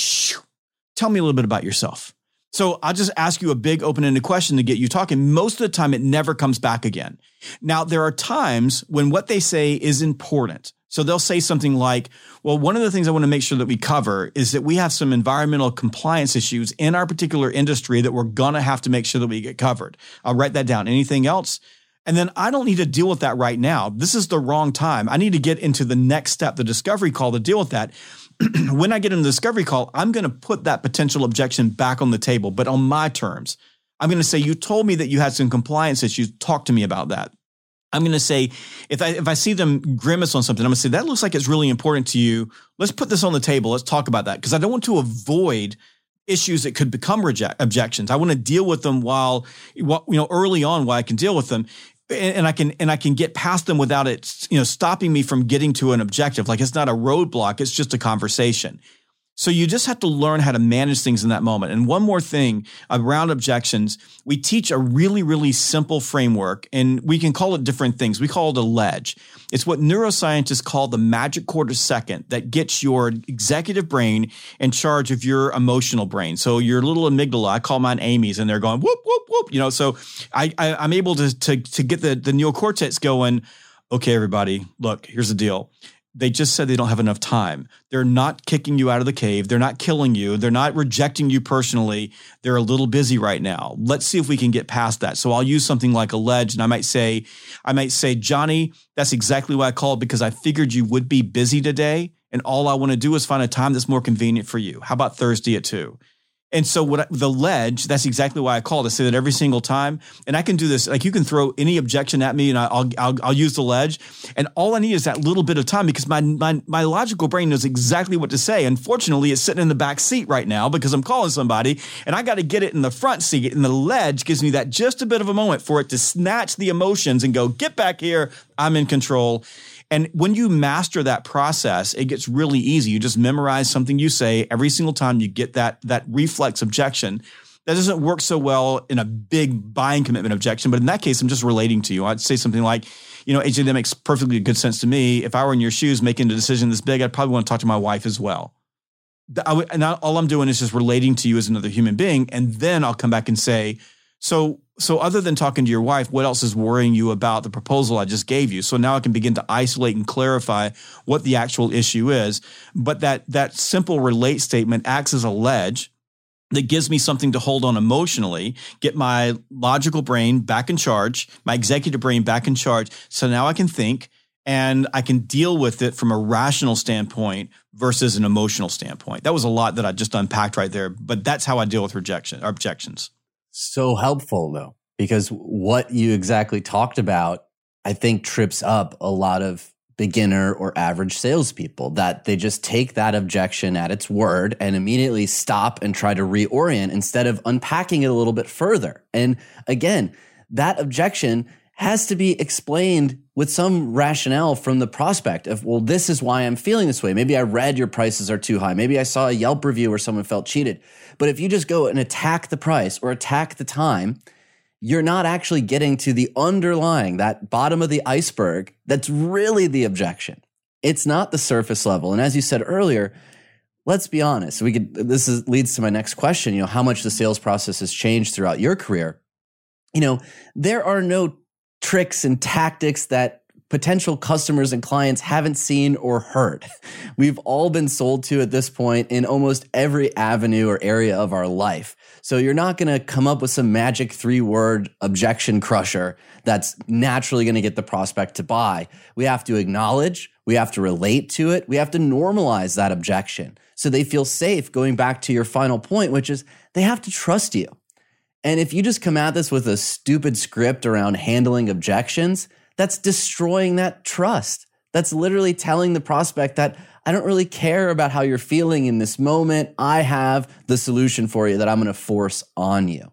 tell me a little bit about yourself. So I'll just ask you a big open ended question to get you talking. Most of the time, it never comes back again. Now, there are times when what they say is important. So they'll say something like, well, one of the things I want to make sure that we cover is that we have some environmental compliance issues in our particular industry that we're going to have to make sure that we get covered. I'll write that down. Anything else? And then I don't need to deal with that right now. This is the wrong time. I need to get into the next step, the discovery call to deal with that. when I get in the discovery call, I'm going to put that potential objection back on the table, but on my terms. I'm going to say, you told me that you had some compliance issues. Talk to me about that. I'm going to say, if I, if I see them grimace on something, I'm going to say, that looks like it's really important to you. Let's put this on the table. Let's talk about that. Because I don't want to avoid issues that could become reject, objections. I want to deal with them while, while, you know, early on while I can deal with them. And, and I can and I can get past them without it, you know, stopping me from getting to an objective. Like it's not a roadblock; it's just a conversation. So you just have to learn how to manage things in that moment. And one more thing around objections, we teach a really, really simple framework and we can call it different things. We call it a ledge. It's what neuroscientists call the magic quarter second that gets your executive brain in charge of your emotional brain. So your little amygdala, I call mine Amy's and they're going whoop, whoop, whoop. You know, so I, I am able to, to, to get the, the neocortex going. Okay, everybody, look, here's the deal they just said they don't have enough time. They're not kicking you out of the cave. They're not killing you. They're not rejecting you personally. They're a little busy right now. Let's see if we can get past that. So I'll use something like a ledge and I might say, I might say, Johnny, that's exactly why I called because I figured you would be busy today. And all I want to do is find a time that's more convenient for you. How about Thursday at two? And so what I, the ledge, that's exactly why I call I say that every single time. And I can do this. Like you can throw any objection at me and I'll, I'll, I'll use the ledge. And all I need is that little bit of time because my, my, my logical brain knows exactly what to say. Unfortunately, it's sitting in the back seat right now because I'm calling somebody and I got to get it in the front seat. And the ledge gives me that just a bit of a moment for it to snatch the emotions and go, get back here. I'm in control. And when you master that process, it gets really easy. You just memorize something you say every single time you get that, that reflex objection. That doesn't work so well in a big buying commitment objection, but in that case, I'm just relating to you. I'd say something like, you know, AJ, that makes perfectly good sense to me. If I were in your shoes making a decision this big, I'd probably want to talk to my wife as well. and all I'm doing is just relating to you as another human being. And then I'll come back and say, so so other than talking to your wife, what else is worrying you about the proposal I just gave you? So now I can begin to isolate and clarify what the actual issue is. But that that simple relate statement acts as a ledge that gives me something to hold on emotionally, get my logical brain back in charge, my executive brain back in charge. So now I can think and I can deal with it from a rational standpoint versus an emotional standpoint. That was a lot that I just unpacked right there, but that's how I deal with rejection or objections so helpful though, because what you exactly talked about, I think trips up a lot of beginner or average salespeople that they just take that objection at its word and immediately stop and try to reorient instead of unpacking it a little bit further. And again, that objection has to be explained with some rationale from the prospect of, well, this is why I'm feeling this way. Maybe I read your prices are too high. Maybe I saw a Yelp review where someone felt cheated. But if you just go and attack the price or attack the time, you're not actually getting to the underlying, that bottom of the iceberg that's really the objection. It's not the surface level. And as you said earlier, let's be honest. We could this is, leads to my next question, you know, how much the sales process has changed throughout your career. You know, there are no tricks and tactics that potential customers and clients haven't seen or heard. We've all been sold to at this point in almost every avenue or area of our life. So you're not going to come up with some magic three word objection crusher that's naturally going to get the prospect to buy. We have to acknowledge, we have to relate to it, we have to normalize that objection so they feel safe going back to your final point, which is they have to trust you. And if you just come at this with a stupid script around handling objections, that's destroying that trust. That's literally telling the prospect that I don't really care about how you're feeling in this moment. I have the solution for you that I'm going to force on you.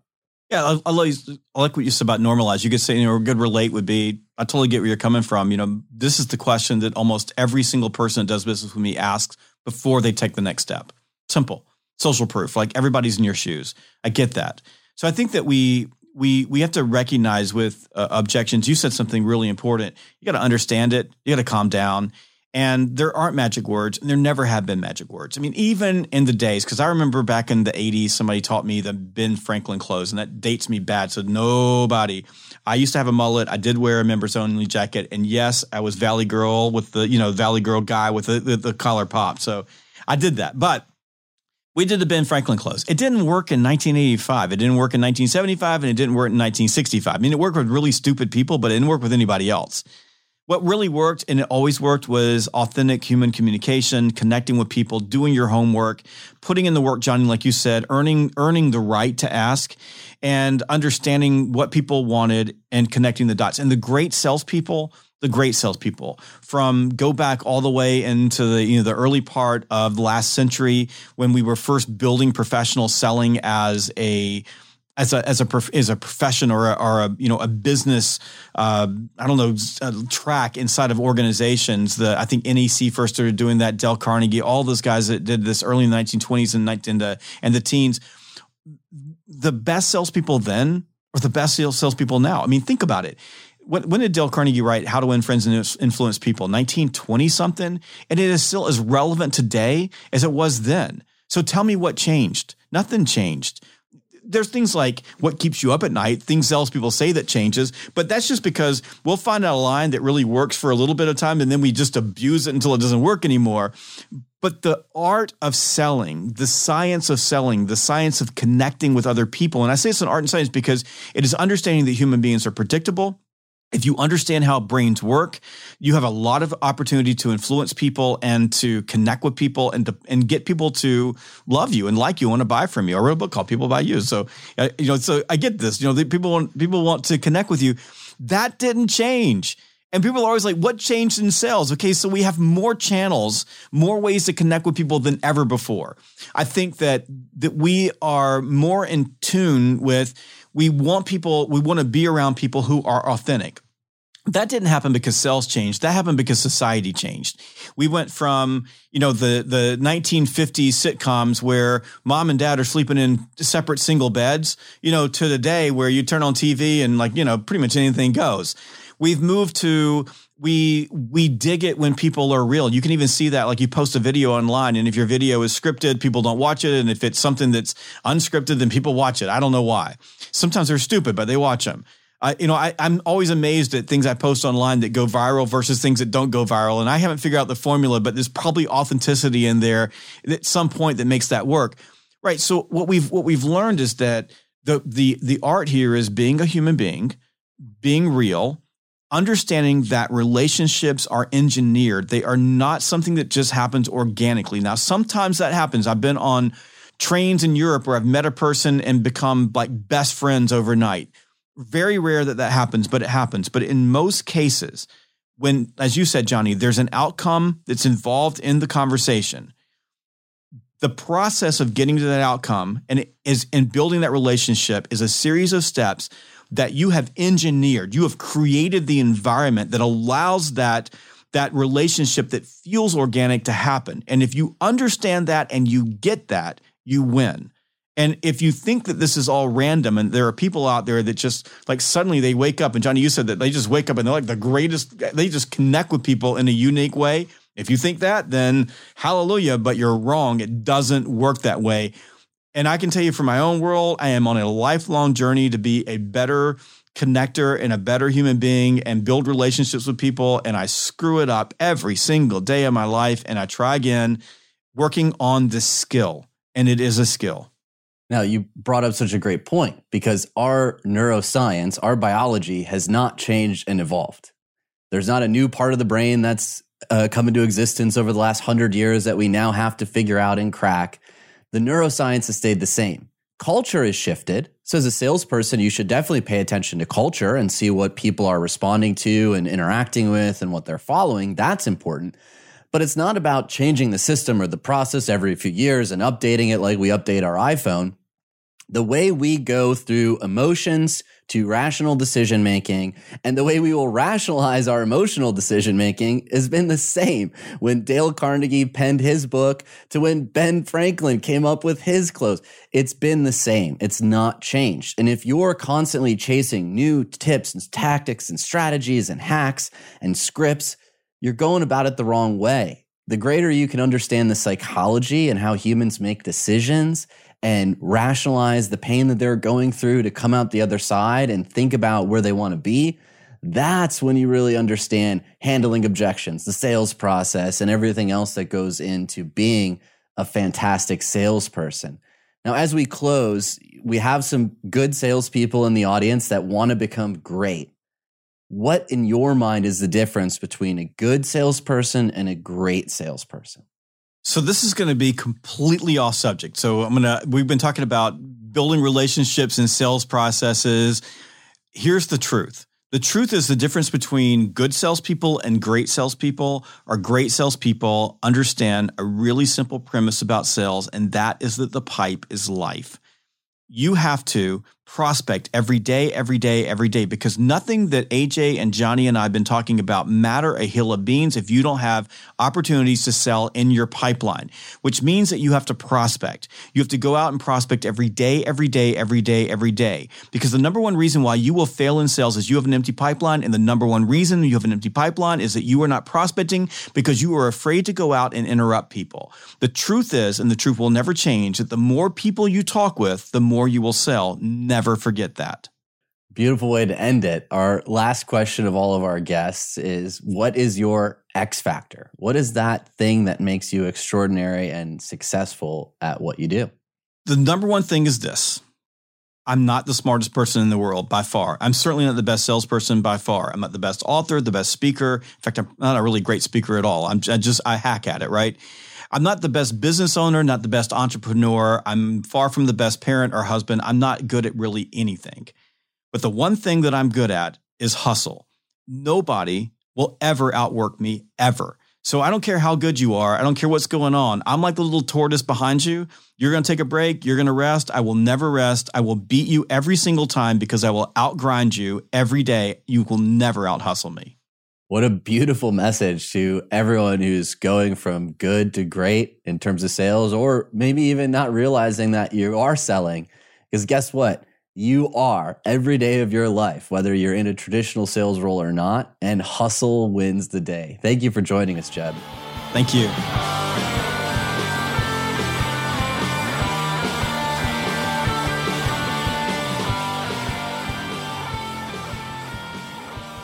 Yeah, I, I, like, I like what you said about normalize. You could say, you know, a good relate would be, I totally get where you're coming from. You know, this is the question that almost every single person that does business with me asks before they take the next step. Simple, social proof. Like everybody's in your shoes. I get that. So I think that we we we have to recognize with uh, objections. You said something really important. You got to understand it. You got to calm down. And there aren't magic words, and there never have been magic words. I mean, even in the days, because I remember back in the 80s, somebody taught me the Ben Franklin close, and that dates me bad. So nobody. I used to have a mullet. I did wear a members only jacket, and yes, I was Valley Girl with the you know Valley Girl guy with the, the, the collar pop. So I did that, but We did the Ben Franklin close. It didn't work in 1985. It didn't work in 1975, and it didn't work in 1965. I mean, it worked with really stupid people, but it didn't work with anybody else. What really worked, and it always worked, was authentic human communication, connecting with people, doing your homework, putting in the work, Johnny, like you said, earning earning the right to ask, and understanding what people wanted and connecting the dots. And the great salespeople the great salespeople from go back all the way into the you know the early part of the last century when we were first building professional selling as a as a as a as a profession or a, or a you know a business uh, I don't know track inside of organizations. The I think NCR first started doing that. Dale Carnegie, all those guys that did this early in the 1920s and and the and the teens. The best salespeople then are the best salespeople now. I mean, think about it when, when did Dale Carnegie write How to Win Friends and Influence People? 1920 something. And it is still as relevant today as it was then. So tell me what changed. Nothing changed. There's things like what keeps you up at night, things else people say that changes, but that's just because we'll find out a line that really works for a little bit of time and then we just abuse it until it doesn't work anymore. But the art of selling, the science of selling, the science of connecting with other people, and I say it's an art and science because it is understanding that human beings are predictable, if you understand how brains work, you have a lot of opportunity to influence people and to connect with people and to, and get people to love you and like you, want to buy from you. I wrote a book called "People Buy You," so uh, you know, so I get this. You know, people want people want to connect with you. That didn't change. And people are always like, what changed in sales? Okay, so we have more channels, more ways to connect with people than ever before. I think that that we are more in tune with we want people, we want to be around people who are authentic. That didn't happen because sales changed. That happened because society changed. We went from, you know, the the 1950s sitcoms where mom and dad are sleeping in separate single beds, you know, to the day where you turn on TV and like, you know, pretty much anything goes. We've moved to we we dig it when people are real. You can even see that like you post a video online and if your video is scripted, people don't watch it and if it's something that's unscripted then people watch it. I don't know why. Sometimes they're stupid, but they watch them. I, you know, I, I'm always amazed at things I post online that go viral versus things that don't go viral. And I haven't figured out the formula, but there's probably authenticity in there at some point that makes that work. Right. So what we've what we've learned is that the the the art here is being a human being, being real, understanding that relationships are engineered. They are not something that just happens organically. Now, sometimes that happens. I've been on trains in Europe where I've met a person and become like best friends overnight. Very rare that that happens, but it happens. But in most cases, when, as you said, Johnny, there's an outcome that's involved in the conversation. The process of getting to that outcome and is in building that relationship is a series of steps that you have engineered, you have created the environment that allows that that relationship that feels organic to happen. And if you understand that and you get that, you win. And if you think that this is all random and there are people out there that just like suddenly they wake up and Johnny, you said that they just wake up and they're like the greatest, they just connect with people in a unique way. If you think that, then hallelujah, but you're wrong. It doesn't work that way. And I can tell you from my own world, I am on a lifelong journey to be a better connector and a better human being and build relationships with people. And I screw it up every single day of my life. And I try again, working on this skill. And it is a skill. Now, you brought up such a great point because our neuroscience, our biology has not changed and evolved. There's not a new part of the brain that's uh, come into existence over the last hundred years that we now have to figure out and crack the neuroscience has stayed the same. Culture has shifted. So, as a salesperson, you should definitely pay attention to culture and see what people are responding to and interacting with and what they're following. That's important. But it's not about changing the system or the process every few years and updating it like we update our iPhone the way we go through emotions to rational decision making and the way we will rationalize our emotional decision making has been the same when Dale Carnegie penned his book to when Ben Franklin came up with his close. It's been the same. It's not changed. And if you're constantly chasing new tips and tactics and strategies and hacks and scripts, you're going about it the wrong way. The greater you can understand the psychology and how humans make decisions and rationalize the pain that they're going through to come out the other side and think about where they want to be, that's when you really understand handling objections, the sales process, and everything else that goes into being a fantastic salesperson. Now, as we close, we have some good salespeople in the audience that want to become great. What, in your mind, is the difference between a good salesperson and a great salesperson? So this is going to be completely off subject. So I'm going to we've been talking about building relationships and sales processes. Here's the truth. The truth is the difference between good salespeople and great salespeople are great salespeople understand a really simple premise about sales, and that is that the pipe is life. You have to prospect every day, every day, every day, because nothing that AJ and Johnny and I have been talking about matter a hill of beans if you don't have opportunities to sell in your pipeline, which means that you have to prospect. You have to go out and prospect every day, every day, every day, every day. Because the number one reason why you will fail in sales is you have an empty pipeline. And the number one reason you have an empty pipeline is that you are not prospecting because you are afraid to go out and interrupt people. The truth is, and the truth will never change, that the more people you talk with, the more you will sell. Never never forget that. Beautiful way to end it. Our last question of all of our guests is What is your X factor? What is that thing that makes you extraordinary and successful at what you do? The number one thing is this I'm not the smartest person in the world by far. I'm certainly not the best salesperson by far. I'm not the best author, the best speaker. In fact, I'm not a really great speaker at all. I'm I just, I hack at it, right? I'm not the best business owner, not the best entrepreneur. I'm far from the best parent or husband. I'm not good at really anything. But the one thing that I'm good at is hustle. Nobody will ever outwork me, ever. So I don't care how good you are. I don't care what's going on. I'm like the little tortoise behind you. You're going to take a break. You're going to rest. I will never rest. I will beat you every single time because I will outgrind you every day. You will never out hustle me. What a beautiful message to everyone who's going from good to great in terms of sales, or maybe even not realizing that you are selling. Because guess what? You are every day of your life, whether you're in a traditional sales role or not, and hustle wins the day. Thank you for joining us, Jeb. Thank you.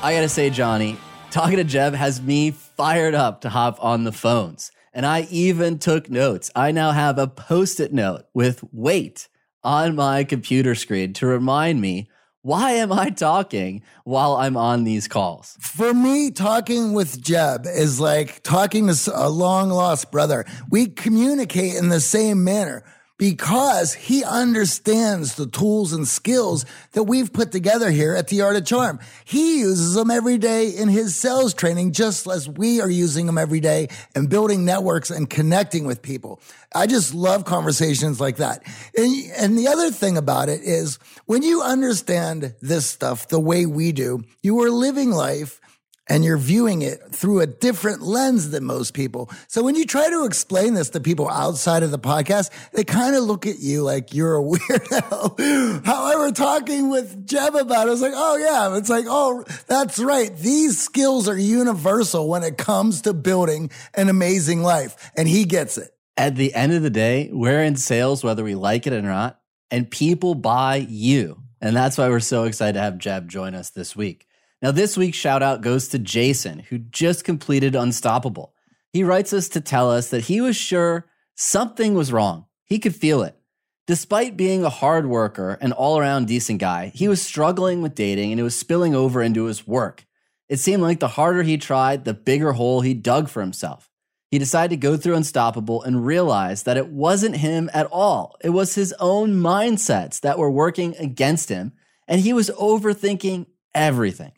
I gotta say, Johnny, Talking to Jeb has me fired up to hop on the phones. And I even took notes. I now have a post it note with wait on my computer screen to remind me why am I talking while I'm on these calls? For me, talking with Jeb is like talking to a long lost brother. We communicate in the same manner because he understands the tools and skills that we've put together here at the Art of Charm. He uses them every day in his sales training, just as we are using them every day and building networks and connecting with people. I just love conversations like that. And, and the other thing about it is when you understand this stuff the way we do, you are living life and you're viewing it through a different lens than most people. So when you try to explain this to people outside of the podcast, they kind of look at you like you're a weirdo. However, talking with Jeb about it, like, oh yeah, it's like, oh, that's right. These skills are universal when it comes to building an amazing life. And he gets it. At the end of the day, we're in sales, whether we like it or not, and people buy you. And that's why we're so excited to have Jeb join us this week. Now, this week's shout out goes to Jason, who just completed Unstoppable. He writes us to tell us that he was sure something was wrong. He could feel it. Despite being a hard worker and all around decent guy, he was struggling with dating and it was spilling over into his work. It seemed like the harder he tried, the bigger hole he dug for himself. He decided to go through Unstoppable and realized that it wasn't him at all. It was his own mindsets that were working against him, and he was overthinking everything.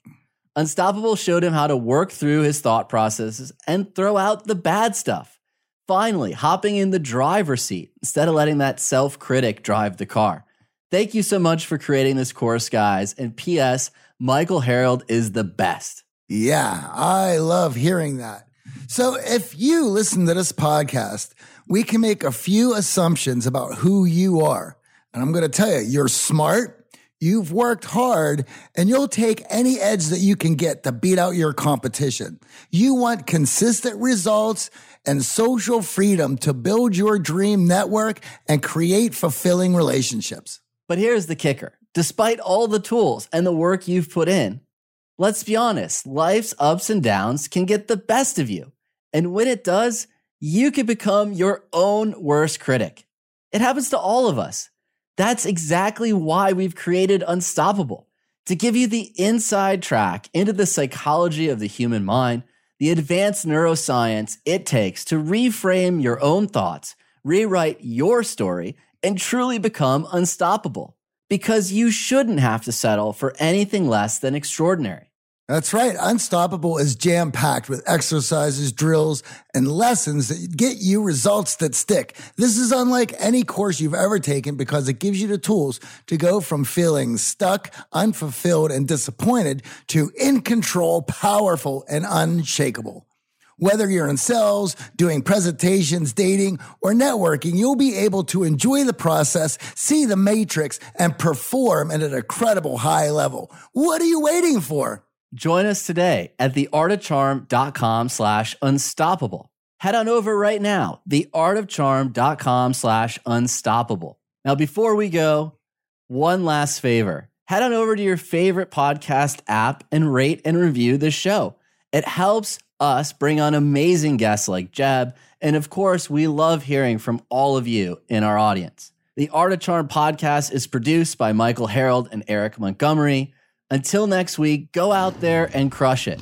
Unstoppable showed him how to work through his thought processes and throw out the bad stuff. Finally, hopping in the driver's seat instead of letting that self critic drive the car. Thank you so much for creating this course, guys. And P.S. Michael Harold is the best. Yeah, I love hearing that. So if you listen to this podcast, we can make a few assumptions about who you are. And I'm going to tell you, you're smart You've worked hard and you'll take any edge that you can get to beat out your competition. You want consistent results and social freedom to build your dream network and create fulfilling relationships. But here's the kicker. Despite all the tools and the work you've put in, let's be honest, life's ups and downs can get the best of you. And when it does, you could become your own worst critic. It happens to all of us. That's exactly why we've created Unstoppable to give you the inside track into the psychology of the human mind, the advanced neuroscience it takes to reframe your own thoughts, rewrite your story, and truly become unstoppable. Because you shouldn't have to settle for anything less than extraordinary. That's right. Unstoppable is jam packed with exercises, drills, and lessons that get you results that stick. This is unlike any course you've ever taken because it gives you the tools to go from feeling stuck, unfulfilled, and disappointed to in control, powerful, and unshakable. Whether you're in sales, doing presentations, dating, or networking, you'll be able to enjoy the process, see the matrix, and perform at an incredible high level. What are you waiting for? Join us today at theartofcharm.com slash unstoppable. Head on over right now, theartofcharm.com slash unstoppable. Now, before we go, one last favor. Head on over to your favorite podcast app and rate and review the show. It helps us bring on amazing guests like Jeb. And of course, we love hearing from all of you in our audience. The Art of Charm podcast is produced by Michael Harold and Eric Montgomery. Until next week, go out there and crush it.